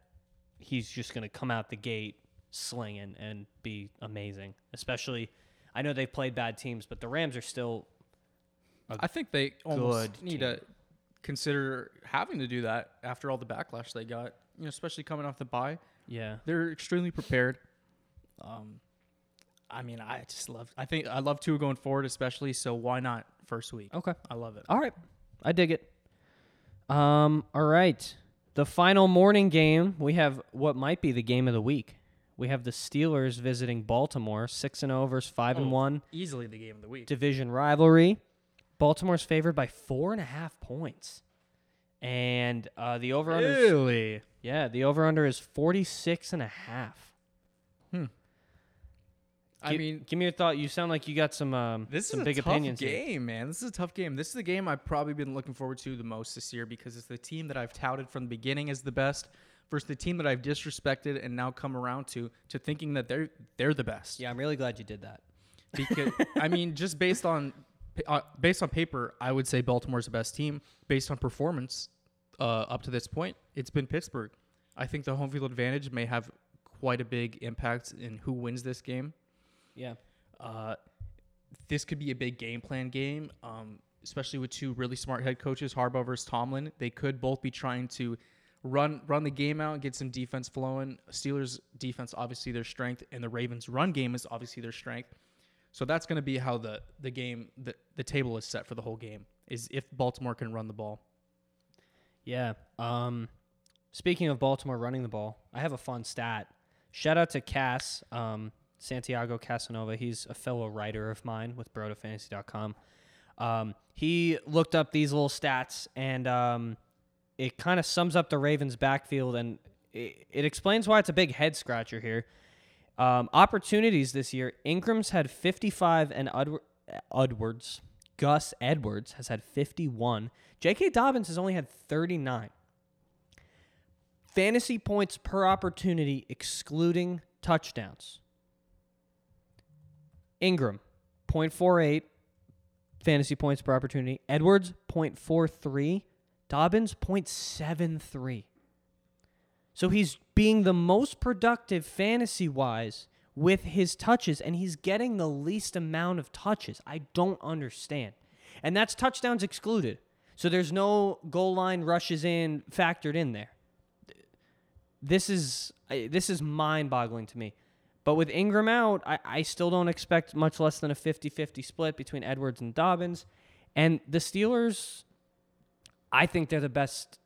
he's just going to come out the gate slinging and be amazing. Especially, I know they've played bad teams, but the Rams are still. I think they almost need team. to consider having to do that after all the backlash they got. You know, especially coming off the bye, Yeah. they're extremely prepared. Um, I mean, I just love. I think I love Tua going forward, especially. So why not first week? Okay. I love it. All right. I dig it. Um, all right. The final morning game, we have what might be the game of the week. We have the Steelers visiting Baltimore, six and zero versus five and Oh. one, Easily the game of the week. division rivalry. Baltimore's favored by four and a half points, and uh, the over under. Really? Yeah, the over under is 46 and a half. I Gi- mean, give me your thought. You sound like you got some um, This some is a big tough opinions here. game, man. This is a tough game. This is the game I've probably been looking forward to the most this year because it's the team that I've touted from the beginning as the best versus the team that I've disrespected and now come around to to thinking that they're they're the best. Yeah, I'm really glad you did that. Because I mean, just based on uh, based on paper, I would say Baltimore's the best team. Based on performance, uh, up to this point, it's been Pittsburgh. I think the home field advantage may have quite a big impact in who wins this game. Yeah. Uh, this could be a big game plan game, um, especially with two really smart head coaches, Harbaugh versus Tomlin. They could both be trying to run run the game out, get some defense flowing. Steelers defense, obviously their strength, and the Ravens run game is obviously their strength. So that's going to be how the the game the, the table is set for the whole game is if Baltimore can run the ball. Yeah. Um, speaking of Baltimore running the ball, I have a fun stat. Shout out to Cass, um, Santiago Casanova. He's a fellow writer of mine with BrotoFantasy.com. Um, he looked up these little stats, and um, it kind of sums up the Ravens' backfield, and it, it explains why it's a big head scratcher here. Um, opportunities this year. Ingram's had 55 and Edwards, Gus Edwards has had 51. J.K. Dobbins has only had 39. Fantasy points per opportunity, excluding touchdowns. Ingram, 0.48 fantasy points per opportunity. Edwards, 0.43. Dobbins, 0.73. So he's being the most productive fantasy wise with his touches, and he's getting the least amount of touches. I don't understand. And that's touchdowns excluded. So there's no goal line rushes in factored in there. This is this is mind-boggling to me. But with Ingram out, I, I still don't expect much less than a 50-50 split between Edwards and Dobbins. And the Steelers, I think they're the best.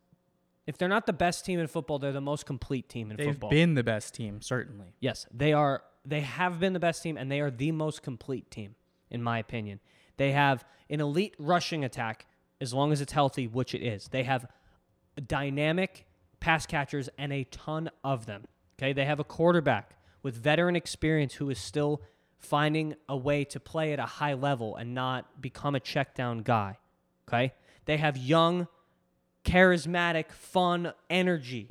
If they're not the best team in football, they're the most complete team in football. They've been the best team, certainly. Yes, they are. They have been the best team, and they are the most complete team, in my opinion. They have an elite rushing attack as long as it's healthy, which it is. They have dynamic pass catchers and a ton of them. Okay, they have a quarterback with veteran experience who is still finding a way to play at a high level and not become a check down guy. Okay, they have young, charismatic, fun energy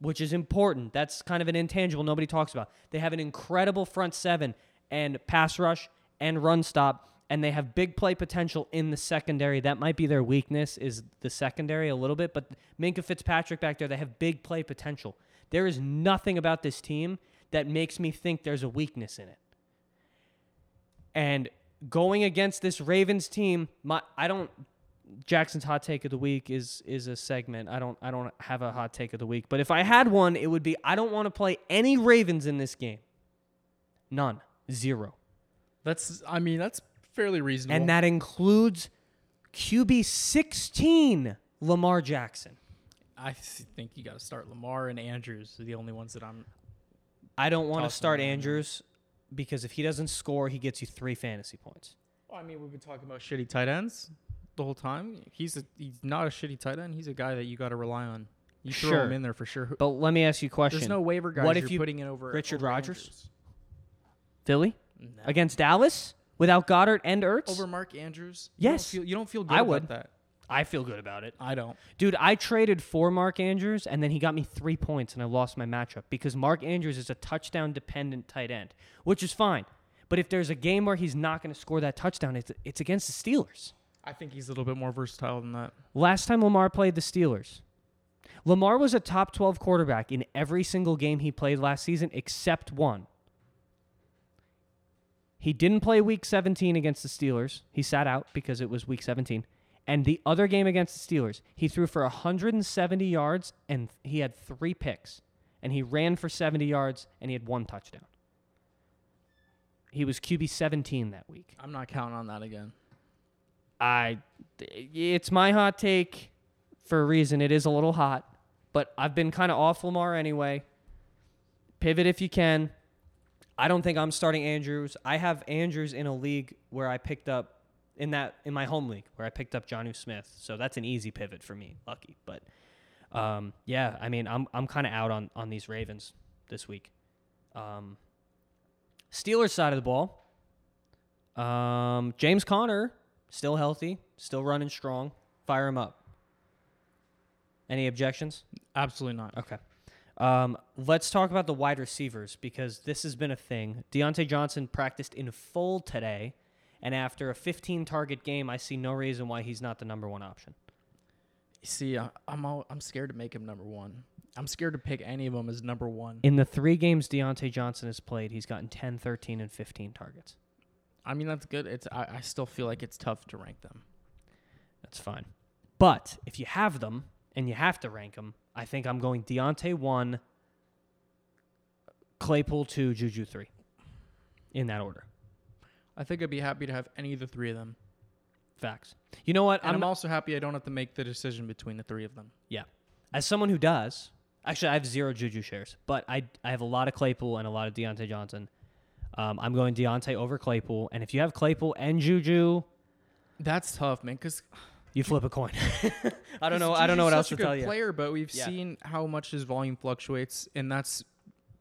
which is important. That's kind of an intangible nobody talks about. They have an incredible front seven and pass rush and run stop, and they have big play potential in the secondary. That might be their weakness is the secondary a little bit, but Minkah Fitzpatrick back there, they have big play potential. There is nothing about this team that makes me think there's a weakness in it. And going against this Ravens team, my I don't Jackson's hot take of the week is is a segment. I don't I don't have a hot take of the week, but if I had one, it would be I don't want to play any Ravens in this game. None. Zero. That's I mean, that's fairly reasonable. And that includes QB 16 Lamar Jackson. I think you got to start Lamar and Andrews, are the only ones that I'm I don't want to Toss him start in. Andrews because if he doesn't score, he gets you 3 fantasy points. Well, I mean, we've been talking about shitty tight ends the whole time. He's a, he's not a shitty tight end. He's a guy that you got to rely on. You throw Sure. him in there for sure. Who- But let me ask you a question. There's no waiver guys What if you're you- putting in over Richard over Rodgers? Andrews. Philly No. against Dallas without Goedert and Ertz? over Mark Andrews. Yes. you don't feel, you don't feel good I about would. that. I feel good about it. I don't. Dude, I traded for Mark Andrews and then he got me three points and I lost my matchup because Mark Andrews is a touchdown dependent tight end, which is fine. But if there's a game where he's not going to score that touchdown, it's, it's against the Steelers. I think he's a little bit more versatile than that. Last time Lamar played the Steelers, Lamar was a top 12 quarterback in every single game he played last season except one. He didn't play week 17 against the Steelers. He sat out because it was week 17. And the other game against the Steelers, he threw for 170 yards and he had three picks. And he ran for 70 yards and he had one touchdown. He was QB 17 that week. I'm not counting on that again. I it's my hot take for a reason. It is a little hot, but I've been kind of off Lamar anyway. Pivot if you can. I don't think I'm starting Andrews. I have Andrews in a league where I picked up in that in my home league where I picked up Jonnu Smith. So that's an easy pivot for me. Lucky, but um, yeah, I mean I'm I'm kind of out on on these Ravens this week. Um, Steelers side of the ball. Um, James Conner still healthy, still running strong. Fire him up. Any objections? Absolutely not. Okay. Um, let's talk about the wide receivers because this has been a thing. Diontae Johnson practiced in full today, and after a 15 target game, I see no reason why he's not the number one option. See, I, I'm all, I'm scared to make him number one. I'm scared to pick any of them as number one. In the three games Diontae Johnson has played, he's gotten 10, 13, and 15 targets. I mean, that's good. It's I, I still feel like it's tough to rank them. That's fine. But if you have them and you have to rank them, I think I'm going Diontae one, Claypool two, Juju three, in that order. I think I'd be happy to have any of the three of them. Facts. You know what? And I'm, I'm, also happy I don't have to make the decision between the three of them. yeah. As someone who does, actually, I have zero Juju shares, but I I have a lot of Claypool and a lot of Diontae Johnson. Um, I'm going Diontae over Claypool, and if you have Claypool and Juju, That's tough, man. Because you flip a coin. I don't know. I don't know what else to a good tell you. Player, but we've Yeah. seen how much his volume fluctuates, and that's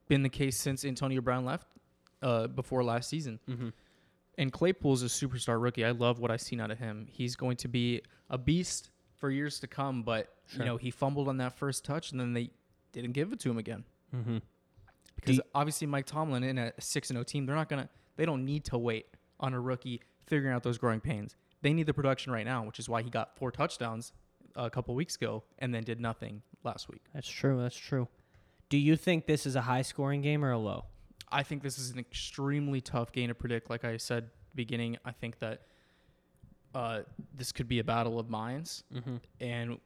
been the case since Antonio Brown left uh, before last season. Mhm. And Claypool is a superstar rookie. I love what I've seen out of him. He's going to be a beast for years to come. But Sure. you know, he fumbled on that first touch, and then they didn't give it to him again Mhm. because obviously Mike Tomlin in a six and zero team, they're not gonna, they don't need to wait on a rookie figuring out those growing pains. They need the production right now, which is why he got four touchdowns a couple weeks ago and then did nothing last week. That's true. That's true. Do you think this is a high scoring game or a low? I think this is an extremely tough game to predict. Like I said beginning, I think that uh, this could be a battle of minds, Mm-hmm. and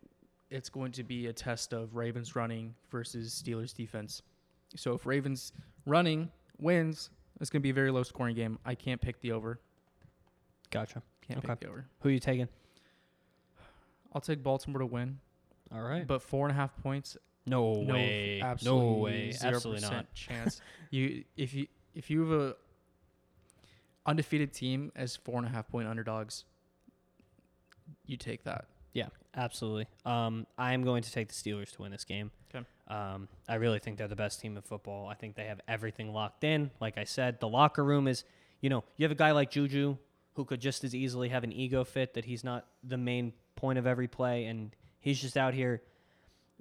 it's going to be a test of Ravens running versus Steelers defense. So if Ravens running wins, it's going to be a very low scoring game. I can't pick the over. Gotcha. Can't Okay. pick the over. Who are you taking? I'll take Baltimore to win, All right. but four and a half points. No no, way. absolutely no way. Absolutely not. chance. you if you if you have a undefeated team as four and a half point underdogs, you take that. Yeah, absolutely. Um, I am going to take the Steelers to win this game. 'Kay. Um, I really think they're the best team in football. I think they have everything locked in. Like I said, the locker room is, you know, you have a guy like Juju who could just as easily have an ego fit that he's not the main point of every play, and he's just out here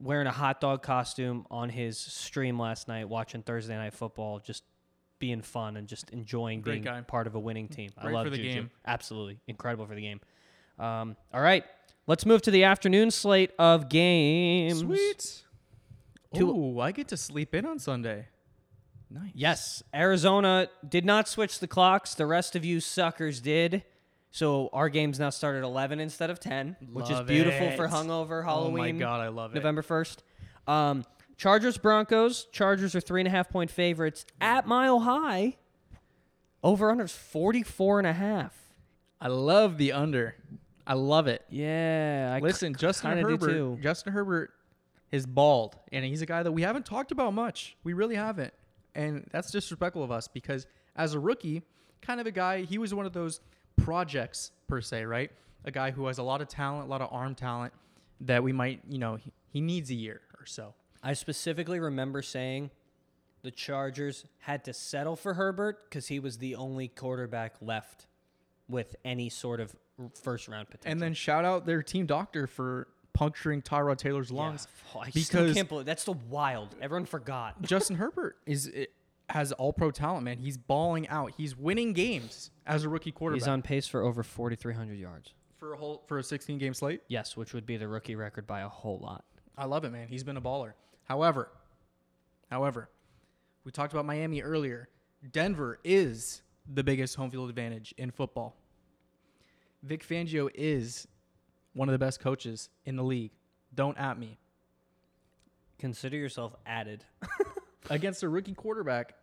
wearing a hot dog costume on his stream last night, watching Thursday night football, just being fun and just enjoying Great being guy. part of a winning team. I love for the Juju. game. Absolutely incredible for the game. Um, all right, let's move to the afternoon slate of games. Sweet. Two- Ooh, I get to sleep in on Sunday. Nice. Yes, Arizona did not switch the clocks. The rest of you suckers did. So our games now start at 11 instead of 10, which is Love beautiful for it. hungover Oh Halloween. my god, I love it. November 1st. Um, Chargers Broncos. Chargers are three and a half point favorites at Mile High. Over under is 44 and a half. I love the under. I love it. Yeah. I Listen, Justin kinda do Herbert. too. Justin Herbert is bald, and he's a guy that we haven't talked about much. We really haven't, and that's disrespectful of us because as a rookie, kind of a guy, he was one of those projects per se, right? A guy who has a lot of talent, a lot of arm talent that we might, you know, he, he needs a year or so. I specifically remember saying the Chargers had to settle for Herbert because he was the only quarterback left with any sort of first round potential. And then shout out their team doctor for puncturing Tyrod Taylor's Yeah. lungs. Oh, I still because- can't believe that's still wild. Everyone forgot. Justin Herbert is it, has all pro talent, man. He's balling out. He's winning games as a rookie quarterback He's on pace for over 4,300 yards. for a whole for a 16 game slate. Yes, which would be the rookie record by a whole lot. I love it, man. He's been a baller. However, however, we talked about Miami earlier. Denver is the biggest home field advantage in football. Vic Fangio is one of the best coaches in the league. Don't at me. Consider yourself added. Against a rookie quarterback,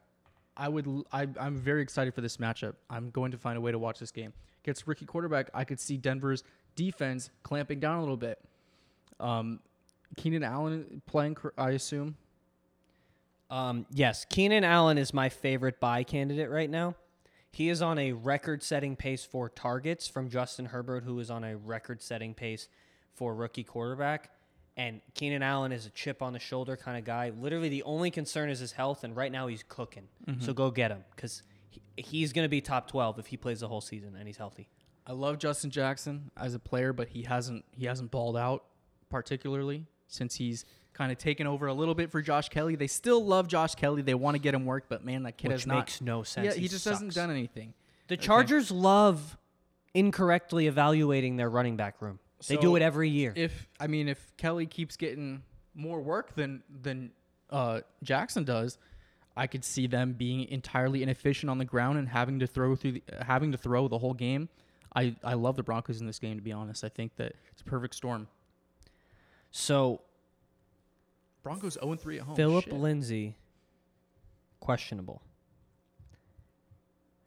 I would I, am very excited for this matchup. I'm going to find a way to watch this game. Gets rookie quarterback, I could see Denver's defense clamping down a little bit. Um, Keenan Allen playing, I assume. Um, yes, Keenan Allen is my favorite buy candidate right now. He is on a record setting pace for targets from Justin Herbert, who is on a record setting pace for rookie quarterback. And Keenan Allen is a chip on the shoulder kind of guy. Literally, the only concern is his health, and right now he's cooking. Mm-hmm. So go get him because he, he's going to be top 12 if he plays the whole season and he's healthy. I love Justin Jackson as a player, but he hasn't he hasn't balled out particularly since he's kind of taken over a little bit for Josh Kelley. They still love Josh Kelley. They want to get him work, but man, that kid Which has not. makes no sense. Yeah, he, just hasn't done anything. The Chargers love incorrectly evaluating their running back room. They do it every year. If I mean, if Kelley keeps getting more work than than uh, Jackson does, I could see them being entirely inefficient on the ground and having to throw through the, having to throw the whole game. I, I love the Broncos in this game. To be honest, I think that it's a perfect storm. so Broncos zero three at home. Phillip Shit. Lindsay, questionable.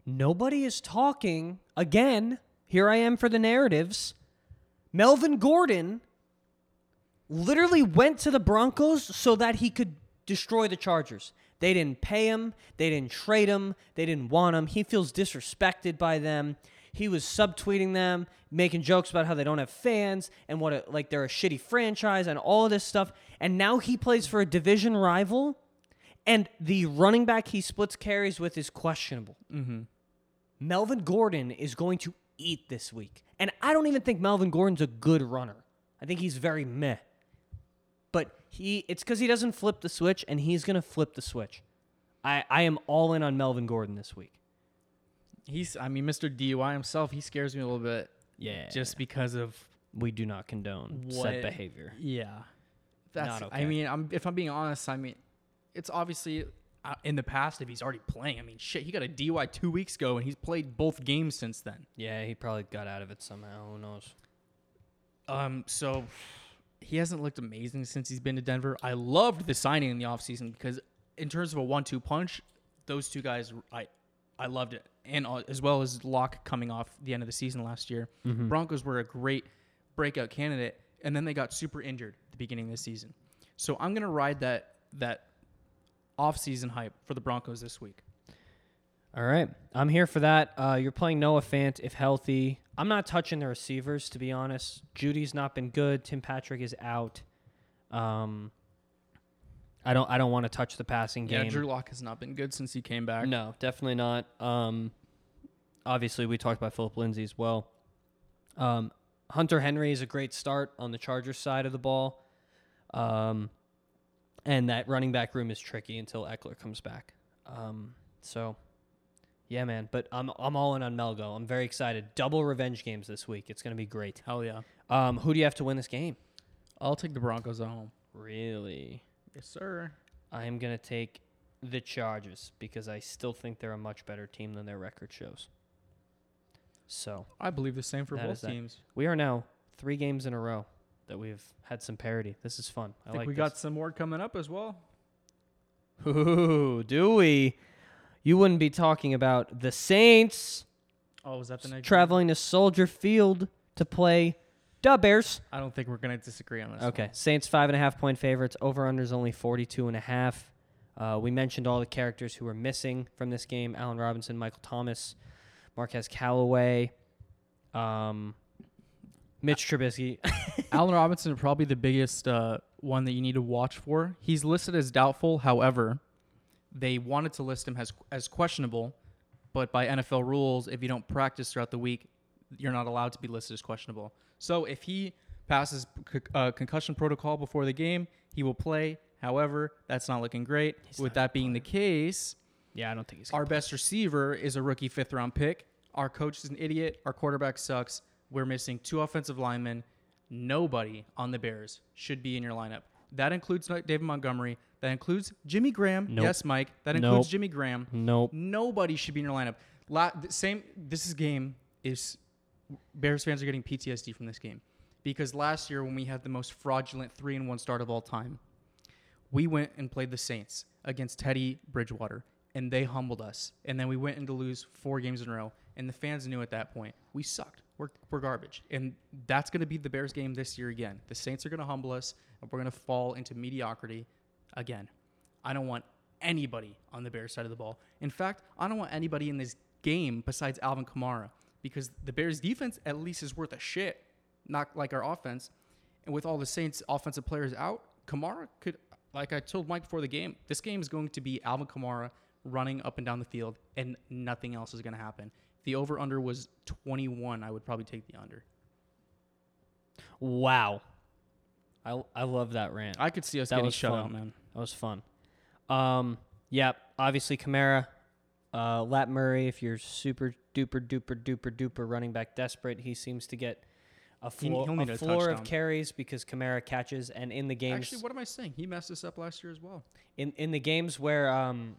Nobody is talking again. Here I am for the narratives. Melvin Gordon literally went to the Broncos so that he could destroy the Chargers. They didn't pay him, they didn't trade him, they didn't want him. He feels disrespected by them. He was subtweeting them, making jokes about how they don't have fans and what a, like they're a shitty franchise and all of this stuff. And now he plays for a division rival And the running back he splits carries with is questionable. Mm-hmm. Melvin Gordon is going to eat this week. And I don't even think Melvin Gordon's a good runner. I think he's very meh. But he it's because he doesn't flip the switch, and he's gonna flip the switch. I, I am all in on Melvin Gordon this week. He's, I mean, Mr. DUI himself, he scares me a little bit Yeah. just because of we do not condone What- said behavior. Yeah, that's. Not I mean, I'm if I'm being honest, I mean, it's obviously uh, in the past if he's already playing. I mean, shit, he got a DUI two weeks ago and he's played both games since then. Yeah, he probably got out of it somehow. Who knows? Um, so he hasn't looked amazing since he's been to Denver. I loved the signing in the offseason because in terms of a one-two punch, those two guys, I, I loved it, and uh, as well as Lock coming off the end of the season last year. Broncos were a great breakout candidate, and then they got super injured at the beginning of the season. So I'm gonna ride that that off-season hype for the Broncos this week. All right, I'm here for that. Uh, you're playing Noah Fant if healthy. I'm not touching the receivers to be honest. Jeudy's not been good. Tim Patrick is out. Um, I don't. I don't want to touch the passing game. Yeah. Drew Lock has not been good since he came back. No, definitely not. Um, obviously, we talked about Phillip Lindsay as well. Um, Hunter Henry is a great start on the Chargers side of the ball. Um, and that running back room is tricky until Ekeler comes back. Um, so, yeah, man. But I'm I'm all in on Melgo. I'm very excited. Double revenge games this week. It's gonna be great. Hell yeah. Um, who do you have to win this game? I'll take the Broncos at home. Really? Yes, sir. I am going to take the Chargers because I still think they're a much better team than their record shows. So I believe the same for both is that. teams. we are now three games in a row that we've had some parody. This is fun. I, I think like we this. got some more coming up as well. Ooh, do we? You wouldn't be talking about the Saints Oh, was that the next? traveling to Soldier Field to play the Bears. I don't think we're gonna disagree on this. Okay, Saints five and a half point favorites. Over under is only forty two and a half. Uh, we mentioned all the characters who were missing from this game: Allen Robinson, Michael Thomas, Marquez Callaway, um, Mitch Trubisky. Allen Robinson probably the biggest uh, one that you need to watch for. He's listed as doubtful. However, they wanted to list him as as questionable, but by NFL rules, if you don't practice throughout the week, you're not allowed to be listed as questionable. So if he passes c- uh, concussion protocol before the game, he will play. However, that's not looking great. He's With that being the case, yeah, I don't think he's. Our best receiver is a rookie fifth round pick. Our coach is an idiot. Our quarterback sucks. We're missing two offensive linemen. Nobody on the Bears should be in your lineup. That includes David Montgomery. That includes Jimmy Graham. Nope. Yes, Mike. That includes Nope. Jimmy Graham. nope. Nobody should be in your lineup. La- same. This is game is Bears fans are getting PTSD from this game because last year when we had the most fraudulent three and one start of all time, we went and played the Saints against Teddy Bridgewater, and they humbled us. And then we went in to lose four games in a row, and the fans knew at that point we sucked. We're, we're garbage, and that's going to be the Bears game this year again. The Saints are going to humble us, and we're going to fall into mediocrity again. I don't want anybody on the Bears side of the ball. In fact, I don't want anybody in this game besides Alvin Kamara because the Bears defense at least is worth a shit, not like our offense. And with all the Saints offensive players out, Kamara could, like I told Mike before the game, this game is going to be Alvin Kamara running up and down the field, and nothing else is going to happen. If the over under was 21, I would probably take the under. Wow. I I love that rant. I could see us That getting was shut fun. out, man. That was fun. Um, yeah, obviously Kamara, uh, Lat Murray. If you're super duper duper duper duper running back desperate, he seems to get a He- floor, he'll a a floor of carries because Kamara catches, and in the games Actually, what am I saying? He messed us up last year as well. in in the games where um,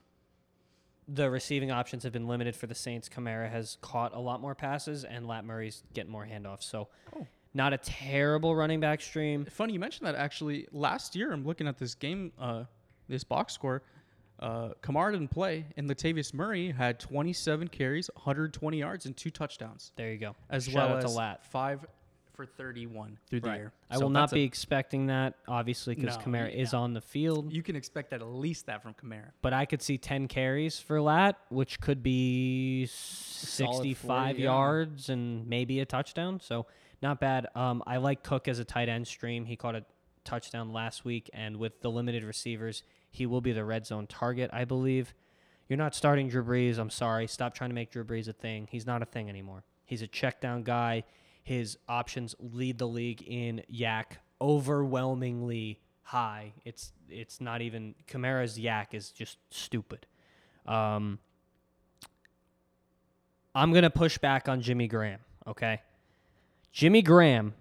the receiving options have been limited for the Saints, Kamara has caught a lot more passes, and Lat Murray's getting more handoffs. So, Oh. not a terrible running back stream. Funny you mentioned that. Actually, last year I'm looking at this game, uh, this box score. Uh, Kamara didn't play, and Latavius Murray had 27 carries, 120 yards, and two touchdowns, There you go. as Shout well as five for 31 through the Right. year. I So will not that's a- be expecting that, obviously, because No, Kamara is yeah. on the field. you can expect at least that from Kamara. but I could see 10 carries for Lat, which could be 65 40, yeah. yards and maybe a touchdown. So not bad. Um, I like Cook as a tight end stream. He caught a touchdown last week, and with the limited receivers, He will be the red zone target, I believe. You're not starting Drew Brees. I'm sorry. Stop trying to make Drew Brees a thing. He's not a thing anymore. He's a check down guy. His options lead the league in YAC overwhelmingly high. It's it's not even Kamara's YAC is just stupid. Um, I'm gonna push back on Jimmy Graham. Okay, Jimmy Graham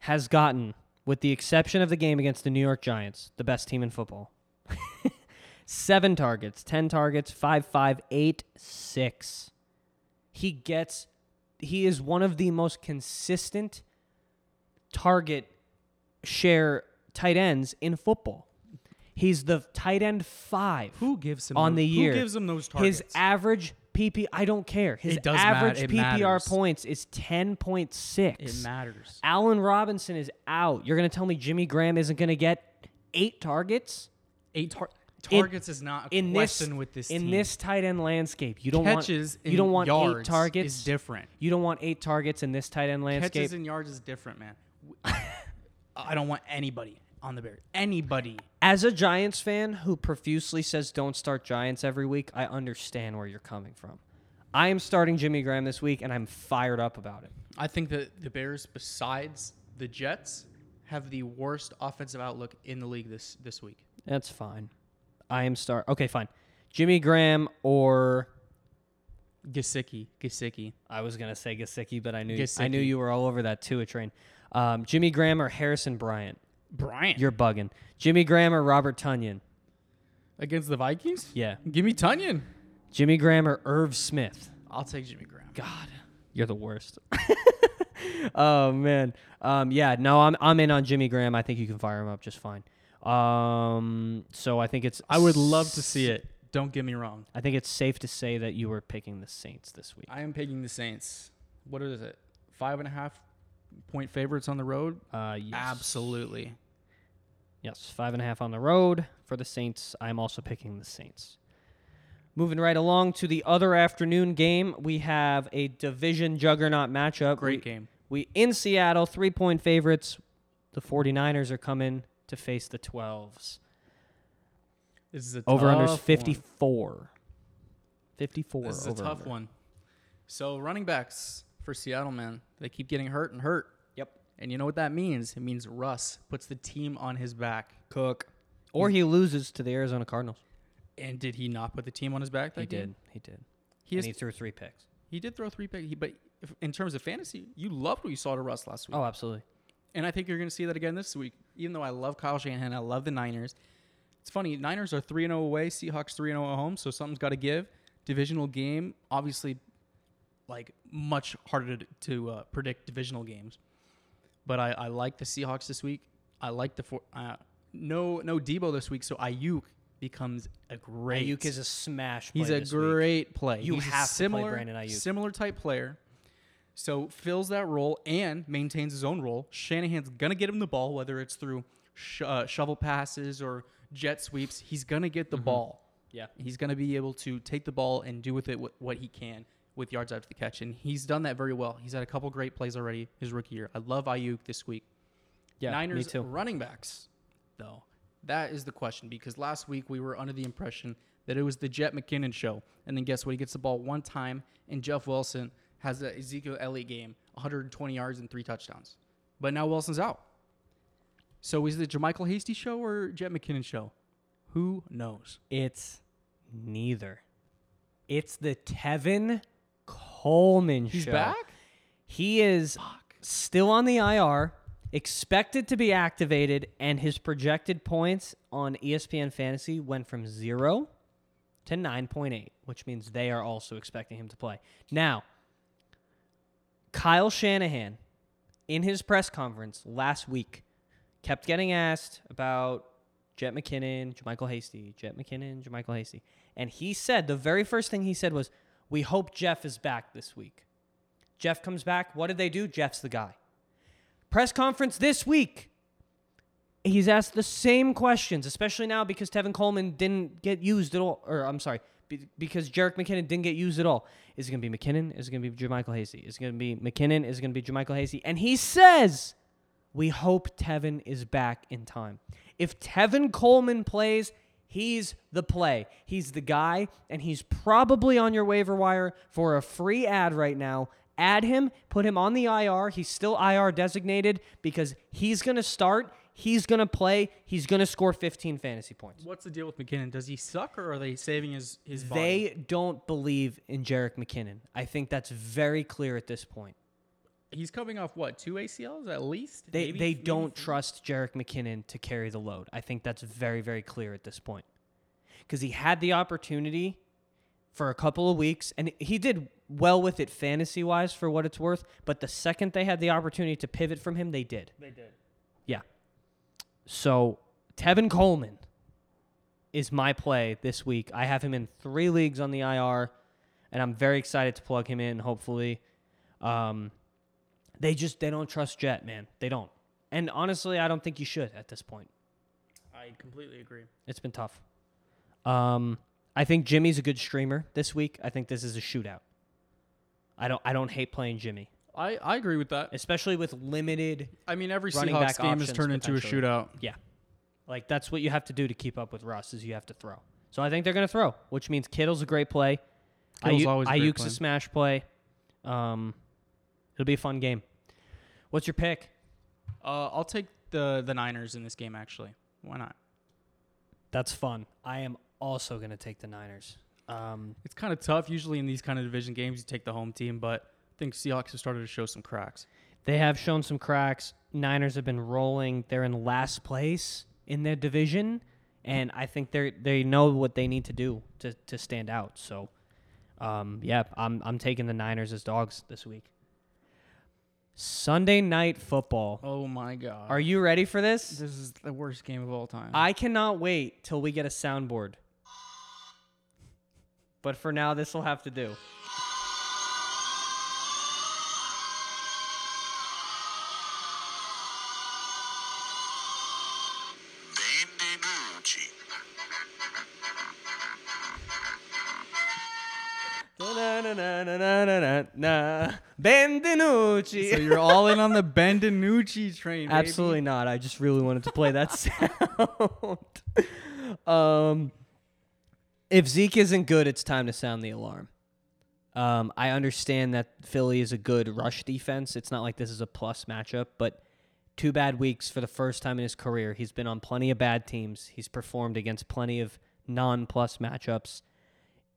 has gotten, with the exception of the game against the New York Giants, the best team in football. Seven targets, ten targets, five, five, eight, six. He gets. He is one of the most consistent target share tight ends in football. He's the tight end five Who gives him on those, the year. Who gives him those targets? His average PP, I don't care. His It does mat- average it PPR matters. points is ten point six. it matters. Allen Robinson is out. You're gonna tell me Jimmy Graham isn't gonna get eight targets Eight tar- In- targets is not a in this question with this in team. this tight end landscape? You don't catches want you don't want eight targets. is different. You don't want eight targets in this tight end landscape. Catches in yards is different, man. I don't want anybody on the Bears. Anybody. As a Giants fan who profusely says don't start Giants every week, I understand where you're coming from. I am starting Jimmy Graham this week, and I'm fired up about it. I think that the Bears, besides the Jets, have the worst offensive outlook in the league this this week. That's fine. I am star. Okay, fine. Jimmy Graham or Gesicki, Gesicki. I was gonna say Gesicki, but I knew I knew you were all over that too. A train. Um, Jimmy Graham or Harrison Bryant. Bryant. You're bugging. Jimmy Graham or Robert Tonyan. against the Vikings? Yeah. Give me Tonyan. Jimmy Graham or Irv Smith. I'll take Jimmy Graham. God, you're the worst. oh man. Um, yeah. No, I'm I'm in on Jimmy Graham. I think you can fire him up just fine. Um, so I think it's. I would love to see it. Don't get me wrong. I think it's safe to say that you were picking the Saints this week. I am picking the Saints. What is it? Five and a half point favorites on the road? Uh, yes. Absolutely. Yes, five and a half on the road for the Saints. I'm also picking the Saints. Moving right along to the other afternoon game, we have a division juggernaut matchup. Great we, game. We in Seattle, three point favorites. The 49ers are coming to face the 12s. This is a Over unders tough 54. 54 One. This is a tough under. one. So running backs for Seattle, man, they keep getting hurt and hurt. Yep. And you know what that means? It means Russ puts the team on his back. Cook. Or he loses to the Arizona Cardinals. And did he not put the team on his back? That He game? did. He did. He, and has, he threw three picks. he did throw three picks. He, but if, in terms of fantasy, you loved what you saw to Russ last week. Oh, absolutely. And I think you're going to see that again this week. Even though I love Kyle Shanahan, I love the Niners. It's funny. Niners are 3 0 away, Seahawks 3 0 at home, so something's got to give. Divisional game, obviously, like much harder to, to uh, predict divisional games. But I, I like the Seahawks this week. I like the four, uh, no no Deebo this week, so Aiyuk becomes a great. Aiyuk is a smash. He's a this week. great play. You He's have to play similar, Brandon Aiyuk. Similar type player. So fills that role and maintains his own role. Shanahan's gonna get him the ball, whether it's through sh- uh, shovel passes or jet sweeps. He's gonna get the Mm-hmm. ball. Yeah. He's gonna be able to take the ball and do with it what, what he can with yards after the catch, and he's done that very well. He's had a couple great plays already his rookie year. I love Aiyuk this week. Yeah, Niners running backs, though, that is the question because last week we were under the impression that it was the Jet McKinnon show, and then guess what? He gets the ball one time, and Jeff Wilson has the Ezekiel Elliott game, 120 yards and three touchdowns. But now Wilson's out. So is it JaMycal Hasty show or Jet McKinnon show? Who knows? It's neither. It's the Tevin Coleman He's show. back. He is still on the IR, expected to be activated, and his projected points on ESPN Fantasy went from zero to 9.8, which means they are also expecting him to play. Now, Kyle Shanahan, in his press conference last week, kept getting asked about Jet McKinnon, JaMycal Hasty, Jet McKinnon, JaMycal Hasty. And he said, the very first thing he said was, We hope Jeff is back this week. Jeff comes back. What did they do? Jeff's the guy. Press conference this week. He's asked the same questions, especially now because Tevin Coleman didn't get used at all. Or I'm sorry, be- because Jerick McKinnon didn't get used at all. Is it going to be McKinnon? Is it going to be JaMycal Hasty? Is it going to be McKinnon? Is it going to be JaMycal Hasty? And he says, we hope Tevin is back in time. If Tevin Coleman plays, he's the play. He's the guy, and he's probably on your waiver wire for a free ad right now. Add him, put him on the IR. He's still IR designated because he's going to start. He's going to play. He's going to score 15 fantasy points. What's the deal with McKinnon? Does he suck, or are they saving his his body? They don't believe in Jerick McKinnon. I think that's very clear at this point. He's coming off what two ACLs at least. They Maybe- they maybe don't three? trust Jerick McKinnon to carry the load. I think that's very very clear at this point. Cuz he had the opportunity for a couple of weeks and he did well with it fantasy wise for what it's worth, but the second they had the opportunity to pivot from him, they did. They did. Yeah. So, Tevin Coleman is my play this week. I have him in 3 leagues on the IR and I'm very excited to plug him in hopefully. Um they just they don't trust Jet, man. They don't. And honestly, I don't think you should at this point. I completely agree. It's been tough. Um, I think Jimmy's a good streamer this week. I think this is a shootout. I don't I don't hate playing Jimmy, I, I agree with that. especially with limited. I mean, every Running Seahawks back game has options turned into a potentially. shootout. Yeah, like that's what you have to do to keep up with Russ is you have to throw. So I think they're gonna throw, which means Kittle's a great play. Kittle's Ayu- always a great Aiyuk's play. a smash play. Um, it'll be a fun game. What's your pick? Uh, I'll take the the Niners in this game. Actually, why not? That's fun. I am also gonna take the Niners. Um, It's kind of tough. Usually in these kind of division games, you take the home team, but I think Seahawks have started to show some cracks. They have shown some cracks. Niners have been rolling. They're in last place in their division, and I think they they know what they need to do to, to stand out. So, um, yeah, I'm I'm taking the Niners as dogs this week. Sunday night football. Oh my god! Are you ready for this? This is the worst game of all time. I cannot wait till we get a soundboard. But for now, this will have to do. Benvenuti. so you're all in on the Ben DiNucci train. baby. Absolutely not. I just really wanted to play that sound. um, if Zeke isn't good, it's time to sound the alarm. Um, I understand that Philly is a good rush defense. It's not like this is a plus matchup, but two bad weeks for the first time in his career. He's been on plenty of bad teams. He's performed against plenty of non-plus matchups.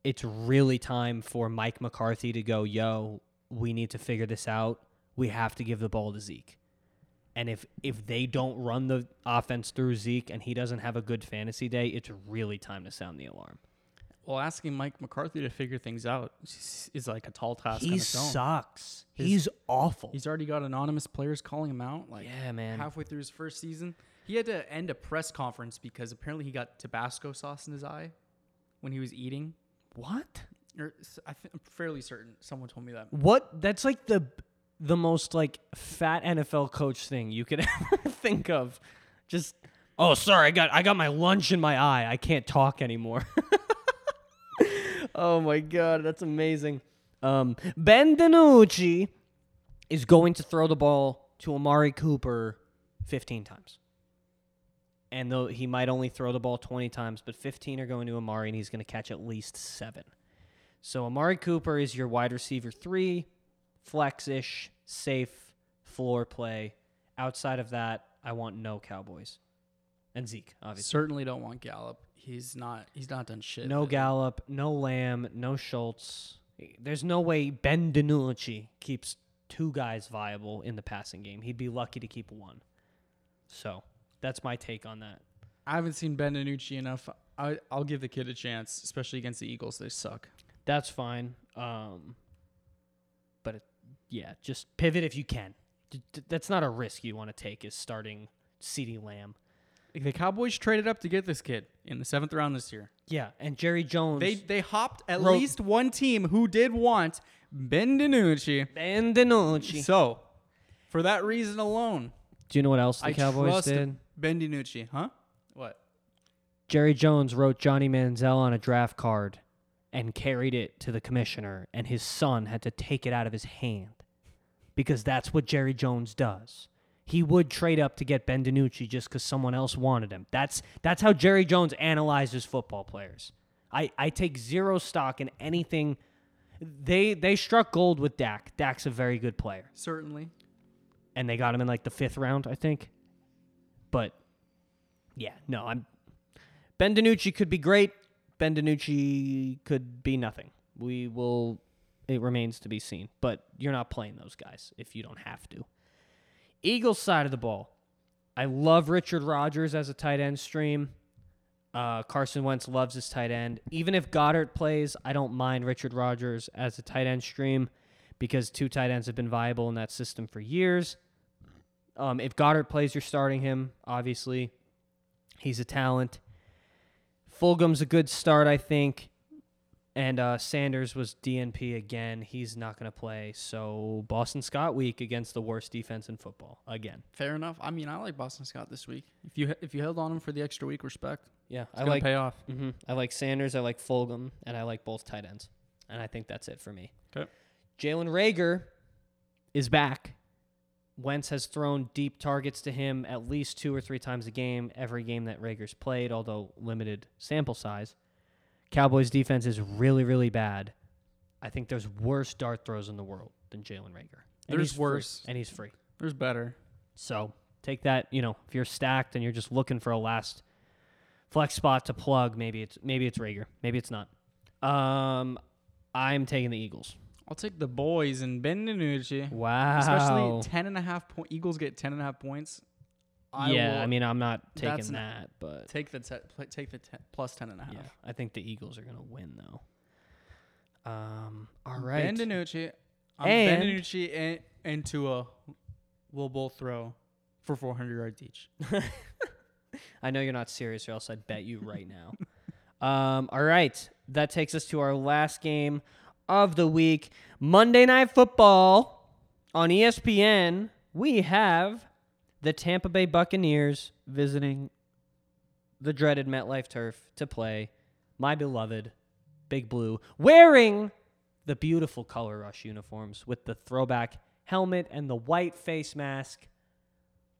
It's really time for Mike McCarthy to go, yo, we need to figure this out. We have to give the ball to Zeke. And if if they don't run the offense through Zeke and he doesn't have a good fantasy day, it's really time to sound the alarm. Well, asking Mike McCarthy to figure things out is, like a tall task. He sucks. His- He's awful. He's already got anonymous players calling him out. Like yeah, man. halfway through his first season, he had to end a press conference because apparently he got Tabasco sauce in his eye when he was eating. what? Or s- I I'm fairly certain someone told me that. What? That's like the the most like fat NFL coach thing you could ever think of. Just oh, sorry, I got I got my lunch in my eye. I can't talk anymore. oh my god, that's amazing. Um, ben DiNucci is going to throw the ball to Amari Cooper 15 times. And though he might only throw the ball 20 times, but 15 are going to Amari, and he's going to catch at least seven. So Amari Cooper is your wide receiver three, flex-ish, safe floor play. Outside of that, I want no Cowboys, and Zeke obviously. Certainly don't want Gallup. He's not. He's not done shit. No. Gallup, no Lamb, no Schultz. There's no way Ben DiNucci keeps two guys viable in the passing game. He'd be lucky to keep one. So that's my take on that. I haven't seen Ben DiNucci enough. I, I'll give the kid a chance, especially against the Eagles. They suck. That's fine. Um, but it, yeah, just pivot if you can. That's not a risk you want to take. Is starting CeeDee Lamb. The Cowboys traded up to get this kid in the seventh round this year. Yeah, and Jerry Jones. They they hopped at Wrote- least one team who did want Ben DiNucci. Ben DiNucci. So, for that reason alone, Do you know what else the I Cowboys did? Ben DiNucci. Huh? What? Jerry Jones wrote Johnny Manziel on a draft card and carried it to the commissioner, and his son had to take it out of his hand because that's what Jerry Jones does. he would trade up to get Ben DiNucci just because someone else wanted him. That's that's how Jerry Jones analyzes football players. I, I take zero stock in anything. They they struck gold with Dak. Dak's a very good player, Certainly. and they got him in like the fifth round, I think. But yeah, no, I'm Ben DiNucci could be great. Ben DiNucci could be nothing. We will. It remains to be seen. But you're not playing those guys if you don't have to. Eagles side of the ball. I love Richard Rodgers as a tight end stream. Uh, Carson Wentz loves his tight end. Even if Goedert plays, I don't mind Richard Rodgers as a tight end stream because two tight ends have been viable in that system for years. Um, if Goedert plays, you're starting him, obviously. He's a talent. Fulgham's a good start, I think. And uh, Sanders was DNP again. He's not going to play. So Boston Scott week against the worst defense in football again. Fair enough. I mean, I like Boston Scott this week. If you if you held on him for the extra week, respect. Yeah, It's I like pay off. hmm I like Sanders. I like Fulgham, and I like both tight ends. And I think that's it for me. Okay. Jalen Reagor is back. Wentz has thrown deep targets to him at least two or three times a game, every game that Reagor's played, although limited sample size. Cowboys defense is really, really bad. I think there's worse dart throws in the world than Jalen Reagor. And There's he's free. worse. and he's free. There's better. So take that, you know, if you're stacked and you're just looking for a last flex spot to plug, maybe it's maybe it's Reagor, maybe it's not. Um, I'm taking the Eagles. I'll take the boys and Ben DiNucci. Wow. Especially 10 and a half point. Eagles get 10 and a half points. I yeah, will I mean, I'm not taking that, but take the te- take the te- plus 10 and a half. yeah, I think the Eagles are gonna win though. Um, all right. Ben DiNucci. I'm And- Ben DiNucci and, and Tua will both throw for 400 yards each. I know you're not serious, or else I'd bet you right now. um, all right, that takes us to our last game of the week, Monday Night Football on ESPN. We have the Tampa Bay Buccaneers visiting the dreaded MetLife turf to play my beloved Big Blue, wearing the beautiful color rush uniforms with the throwback helmet and the white face mask.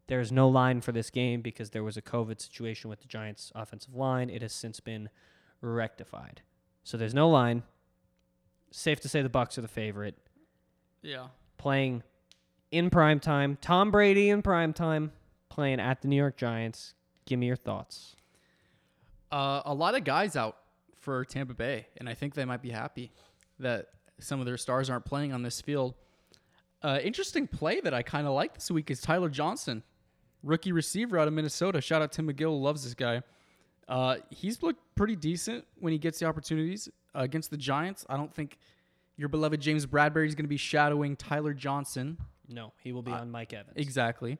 There's no line for this game because there was a COVID situation with the Giants' offensive line. It has since been rectified. So there's no line. Safe to say the Bucks are the favorite. Yeah. Playing in prime time. Tom Brady in prime time playing at the New York Giants. Give me your thoughts. Uh, a lot of guys out for Tampa Bay, and I think they might be happy that some of their stars aren't playing on this field. Uh, interesting play that I kind of like this week is Tyler Johnson, rookie receiver out of Minnesota. Shout out Tim McGill, loves this guy. Uh, he's looked pretty decent when he gets the opportunities uh, against the Giants. I don't think your beloved James Bradberry is going to be shadowing Tyler Johnson. No, he will be on Mike Evans. Exactly.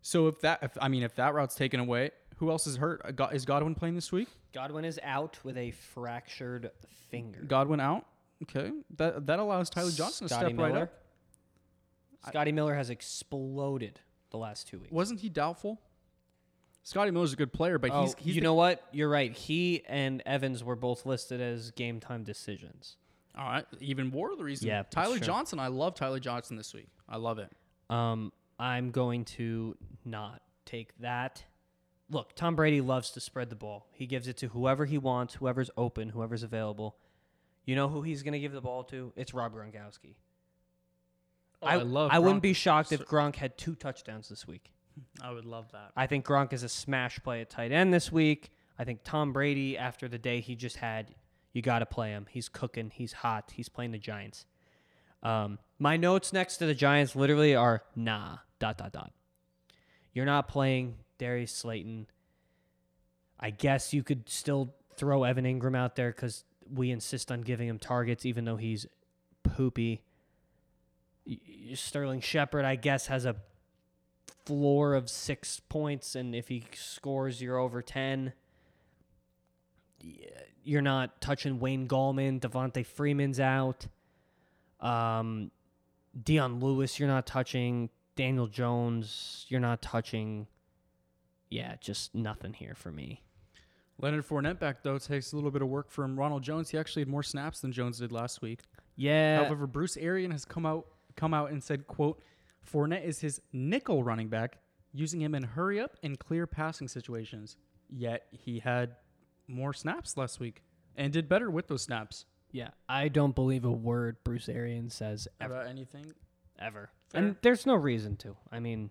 So if that, if, I mean, if that route's taken away, who else is hurt? Uh, Is Godwin playing this week? Godwin is out with a fractured finger. Godwin out. Okay, that that allows Tyler Johnson to Scotty step right Miller? up. Scotty Miller has exploded the last two weeks. Wasn't he doubtful? Scotty Miller's a good player, but Oh, he's, he's you the- know what? You're right. He and Evans were both listed as game time decisions. all right. Even more of the reason. Yeah, Tyler. Johnson. I love Tyler Johnson this week. I love it. Um, I'm going to not take that. Look, Tom Brady loves to spread the ball. He gives it to whoever he wants, whoever's open, whoever's available. You know who he's going to give the ball to? It's Rob Gronkowski. Oh, I, love. I wouldn't be shocked if Gronk had two touchdowns this week. I would love that. I think Gronk is a smash play at tight end this week. I think Tom Brady, after the day he just had, you got to play him. He's cooking. He's hot. He's playing the Giants. Um, my notes next to the Giants literally are nah, dot, dot, dot. You're not playing Darius Slayton. I guess you could still throw Evan Engram out there because we insist on giving him targets, even though he's poopy. Sterling Shepard, I guess, has a floor of six points, and if he scores, you're over 10. You're not touching Wayne Gallman. Devonta Freeman's out. Um, Dion Lewis, you're not touching. Daniel Jones, you're not touching. Yeah, just nothing here for me. Leonard Fournette back though takes a little bit of work from Ronald Jones. He actually had more snaps than Jones did last week. Yeah. However, Bruce Arian has come out come out and said, "quote Fournette is his nickel running back, using him in hurry up and clear passing situations. Yet he had more snaps last week and did better with those snaps. Yeah, I don't believe a word Bruce Arians says ever. About anything? ever. Fair. And there's no reason to. I mean,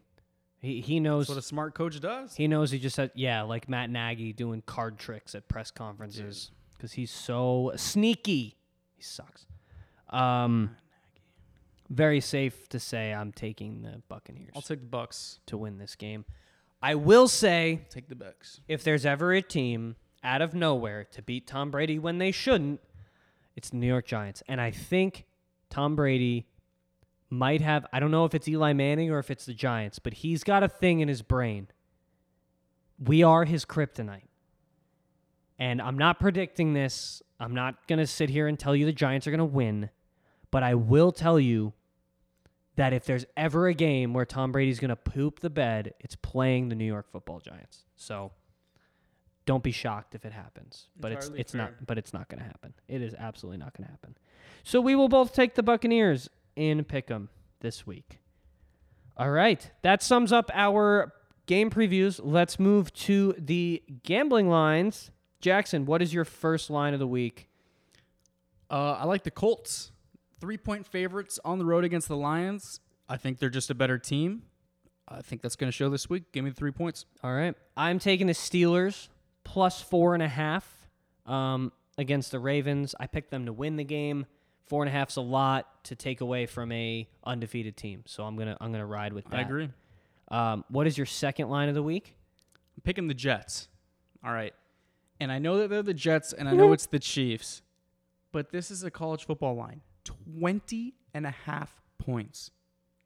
he he knows That's what a smart coach does. he knows he just said yeah, like Matt Nagy doing card tricks at press conferences because he's so sneaky. He sucks. Um, very safe to say I'm taking the Buccaneers I'll take the Bucks. to win this game. I will say Take the Bucks. if there's ever a team out of nowhere to beat Tom Brady when they shouldn't, it's the New York Giants. And I think Tom Brady might have, I don't know if it's Eli Manning or if it's the Giants, but he's got a thing in his brain. We are his kryptonite. And I'm not predicting this. I'm not going to sit here and tell you the Giants are going to win. But I will tell you that if there's ever a game where Tom Brady's going to poop the bed, it's playing the New York Football Giants. So don't be shocked if it happens. But Entirely it's it's fair. not but it's not going to happen. It is absolutely not going to happen. So we will both take the Buccaneers in Pick'em this week. All right. That sums up our game previews. Let's move to the gambling lines. Jackson, what is your first line of the week? Uh, I like the Colts. Three point favorites on the road against the Lions. I think they're just a better team. I think that's going to show this week. Give me the three points. All right. I'm taking the Steelers plus four and a half um, against the Ravens. I picked them to win the game. Four and a half's a lot to take away from a undefeated team, so I'm gonna I'm gonna ride with that. I agree. Um, what is your second line of the week? I'm picking the Jets. All right. And I know that they're the Jets and I know it's the Chiefs, but this is a college football line 20 and a half points.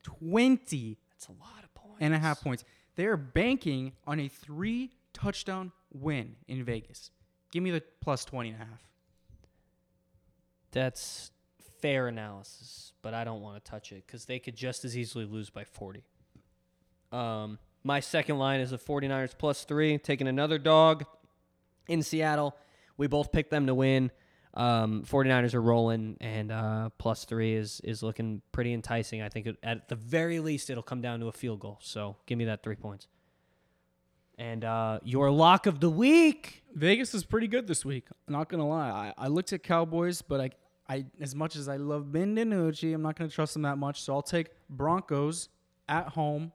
20 That's a lot of points. and a half points. They are banking on a three touchdown win in Vegas. Give me the plus 20 and a half. That's fair analysis, but I don't want to touch it because they could just as easily lose by 40. Um, my second line is the 49ers plus three, taking another dog in Seattle. We both picked them to win. Um, 49ers are rolling, and uh, plus three is is looking pretty enticing. I think it, at the very least it'll come down to a field goal. So give me that three points. And uh, your lock of the week. Vegas is pretty good this week. Not gonna lie. I, I looked at Cowboys, but I, I as much as I love Ben DiNucci, I'm not gonna trust them that much. So I'll take Broncos at home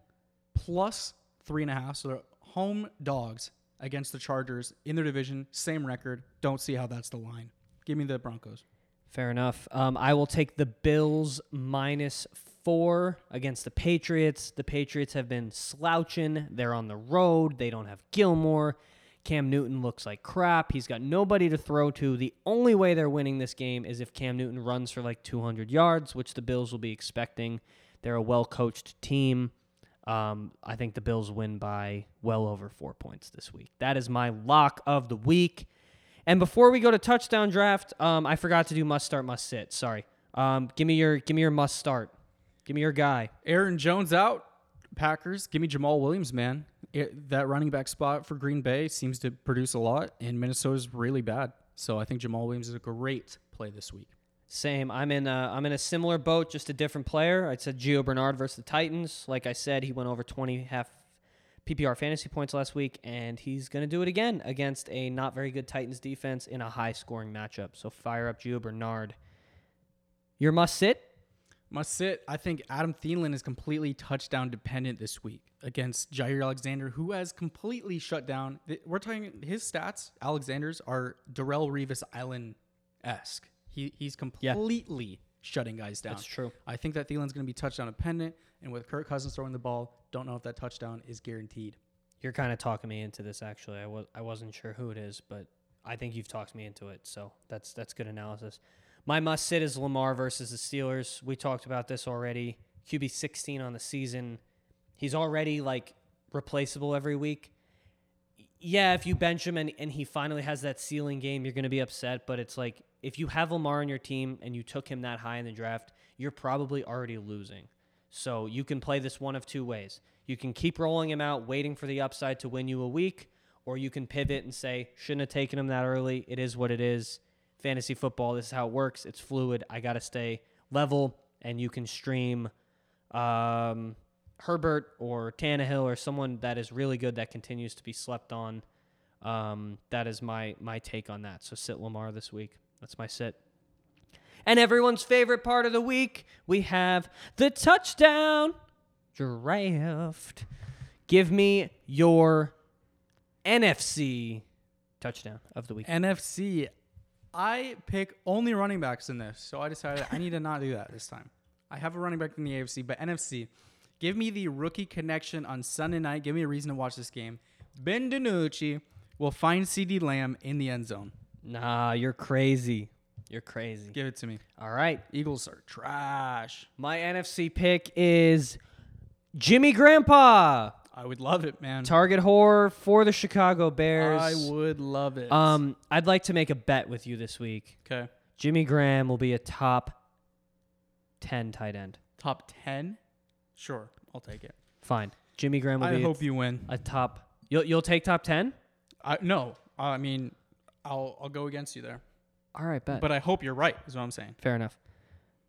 plus three and a half. So they're home dogs against the Chargers in their division, same record. Don't see how that's the line. Give me the Broncos. Fair enough. Um, I will take the Bills minus four against the Patriots. The Patriots have been slouching. They're on the road. They don't have Gilmore. Cam Newton looks like crap. He's got nobody to throw to. The only way they're winning this game is if Cam Newton runs for like 200 yards, which the Bills will be expecting. They're a well coached team. Um, I think the Bills win by well over four points this week. That is my lock of the week. And before we go to touchdown draft, um, I forgot to do must start, must sit. Sorry. Um, give me your give me your must start. Give me your guy. Aaron Jones out. Packers. Give me Jamaal Williams, man. It, that running back spot for Green Bay seems to produce a lot, and Minnesota's really bad. So I think Jamaal Williams is a great play this week. Same. I'm in a, I'm in a similar boat, just a different player. I said Gio Bernard versus the Titans. Like I said, he went over 20 half PPR fantasy points last week, and he's going to do it again against a not very good Titans defense in a high scoring matchup. So fire up Gio Bernard. Your must sit. Must sit. I think Adam Thielen is completely touchdown dependent this week against Jaire Alexander, who has completely shut down. We're talking his stats. Alexander's are Darrelle Revis Island esque. He he's completely shutting guys down. That's true. I think that Thielen's going to be touchdown dependent, and with Kirk Cousins throwing the ball, don't know if that touchdown is guaranteed. You're kind of talking me into this. Actually, I was I wasn't sure who it is, but I think you've talked me into it. So that's that's good analysis. My must sit is Lamar versus the Steelers. We talked about this already. QB 16 on the season. He's already like replaceable every week. Yeah, if you bench him and, and he finally has that ceiling game, you're going to be upset. But it's like if you have Lamar on your team and you took him that high in the draft, you're probably already losing. So you can play this one of two ways. You can keep rolling him out, waiting for the upside to win you a week, or you can pivot and say, shouldn't have taken him that early. It is what it is. Fantasy football, this is how it works. It's fluid. I got to stay level, and you can stream um, Herbert or Tannehill or someone that is really good that continues to be slept on. Um, that is my my take on that. So sit Lamar this week. That's my sit. And everyone's favorite part of the week, we have the touchdown draft. Give me your NFC touchdown of the week. NFC. I pick only running backs in this, so I decided I need to not do that this time. I have a running back in the AFC, but NFC. Give me the rookie connection on Sunday night. Give me a reason to watch this game. Ben DiNucci will find CeeDee Lamb in the end zone. Nah, you're crazy. You're crazy. Give it to me. All right. Eagles are trash. My NFC pick is Jimmy Grandpa. I would love it, man. Target horror for the Chicago Bears. I would love it. Um, I'd like to make a bet with you this week. okay. Jimmy Graham will be a top 10 tight end. Top 10? Sure. I'll take it. Fine. Jimmy Graham will I be hope a, you win. a top. You'll you'll take top 10? I, no. I mean, I'll I'll go against you there. All right, bet. But I hope you're right, is what I'm saying. Fair enough.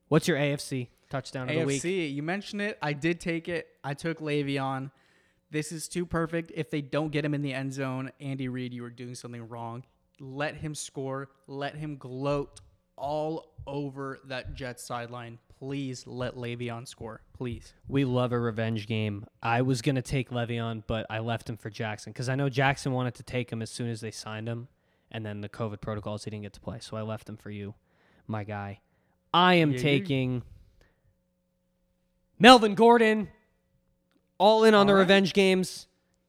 What's your AFC touchdown of the week? AFC, you mentioned it. I did take it. I took Le'Veon. This is too perfect. If they don't get him in the end zone, Andy Reid, you are doing something wrong. Let him score. Let him gloat all over that Jets sideline. Please let Le'Veon score. Please. We love a revenge game. I was going to take Le'Veon, but I left him for Jackson because I know Jackson wanted to take him as soon as they signed him. And then the COVID protocols, he didn't get to play. So I left him for you, my guy. I am Yeah, taking Melvin Gordon. All in on the All right. revenge games.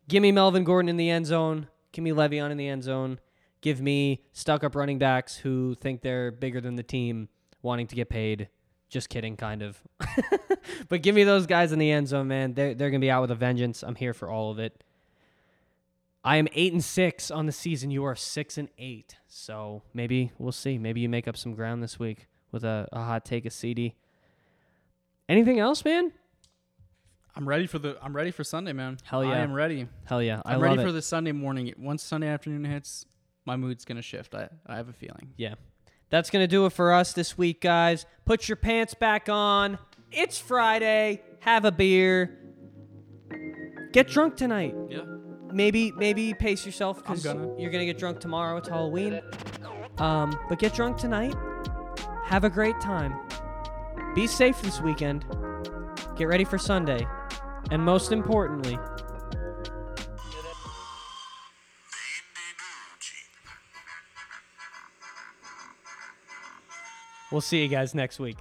Give me Melvin Gordon in the end zone. Give me Le'Veon in the end zone. Give me stuck up running backs who think they're bigger than the team, wanting to get paid. Just kidding, kind of. but give me those guys in the end zone, man. They're they're gonna be out with a vengeance. I'm here for all of it. I am eight and six on the season. You are six and eight. So maybe we'll see. Maybe you make up some ground this week with a, a hot take of CeeDee. Anything else, man? I'm ready for the I'm ready for Sunday, man. Hell yeah, I am ready. Hell yeah. I I'm love ready it. for the Sunday morning. Once Sunday afternoon hits, my mood's gonna shift. I, I have a feeling. Yeah. That's going to do it for us this week, guys. Put your pants back on. It's Friday. Have a beer. Get drunk tonight. Yeah. Maybe maybe pace yourself because gonna. you're going to get drunk tomorrow. It's Halloween. Um, but get drunk tonight. Have a great time. Be safe this weekend. Get ready for Sunday. And most importantly, we'll see you guys next week.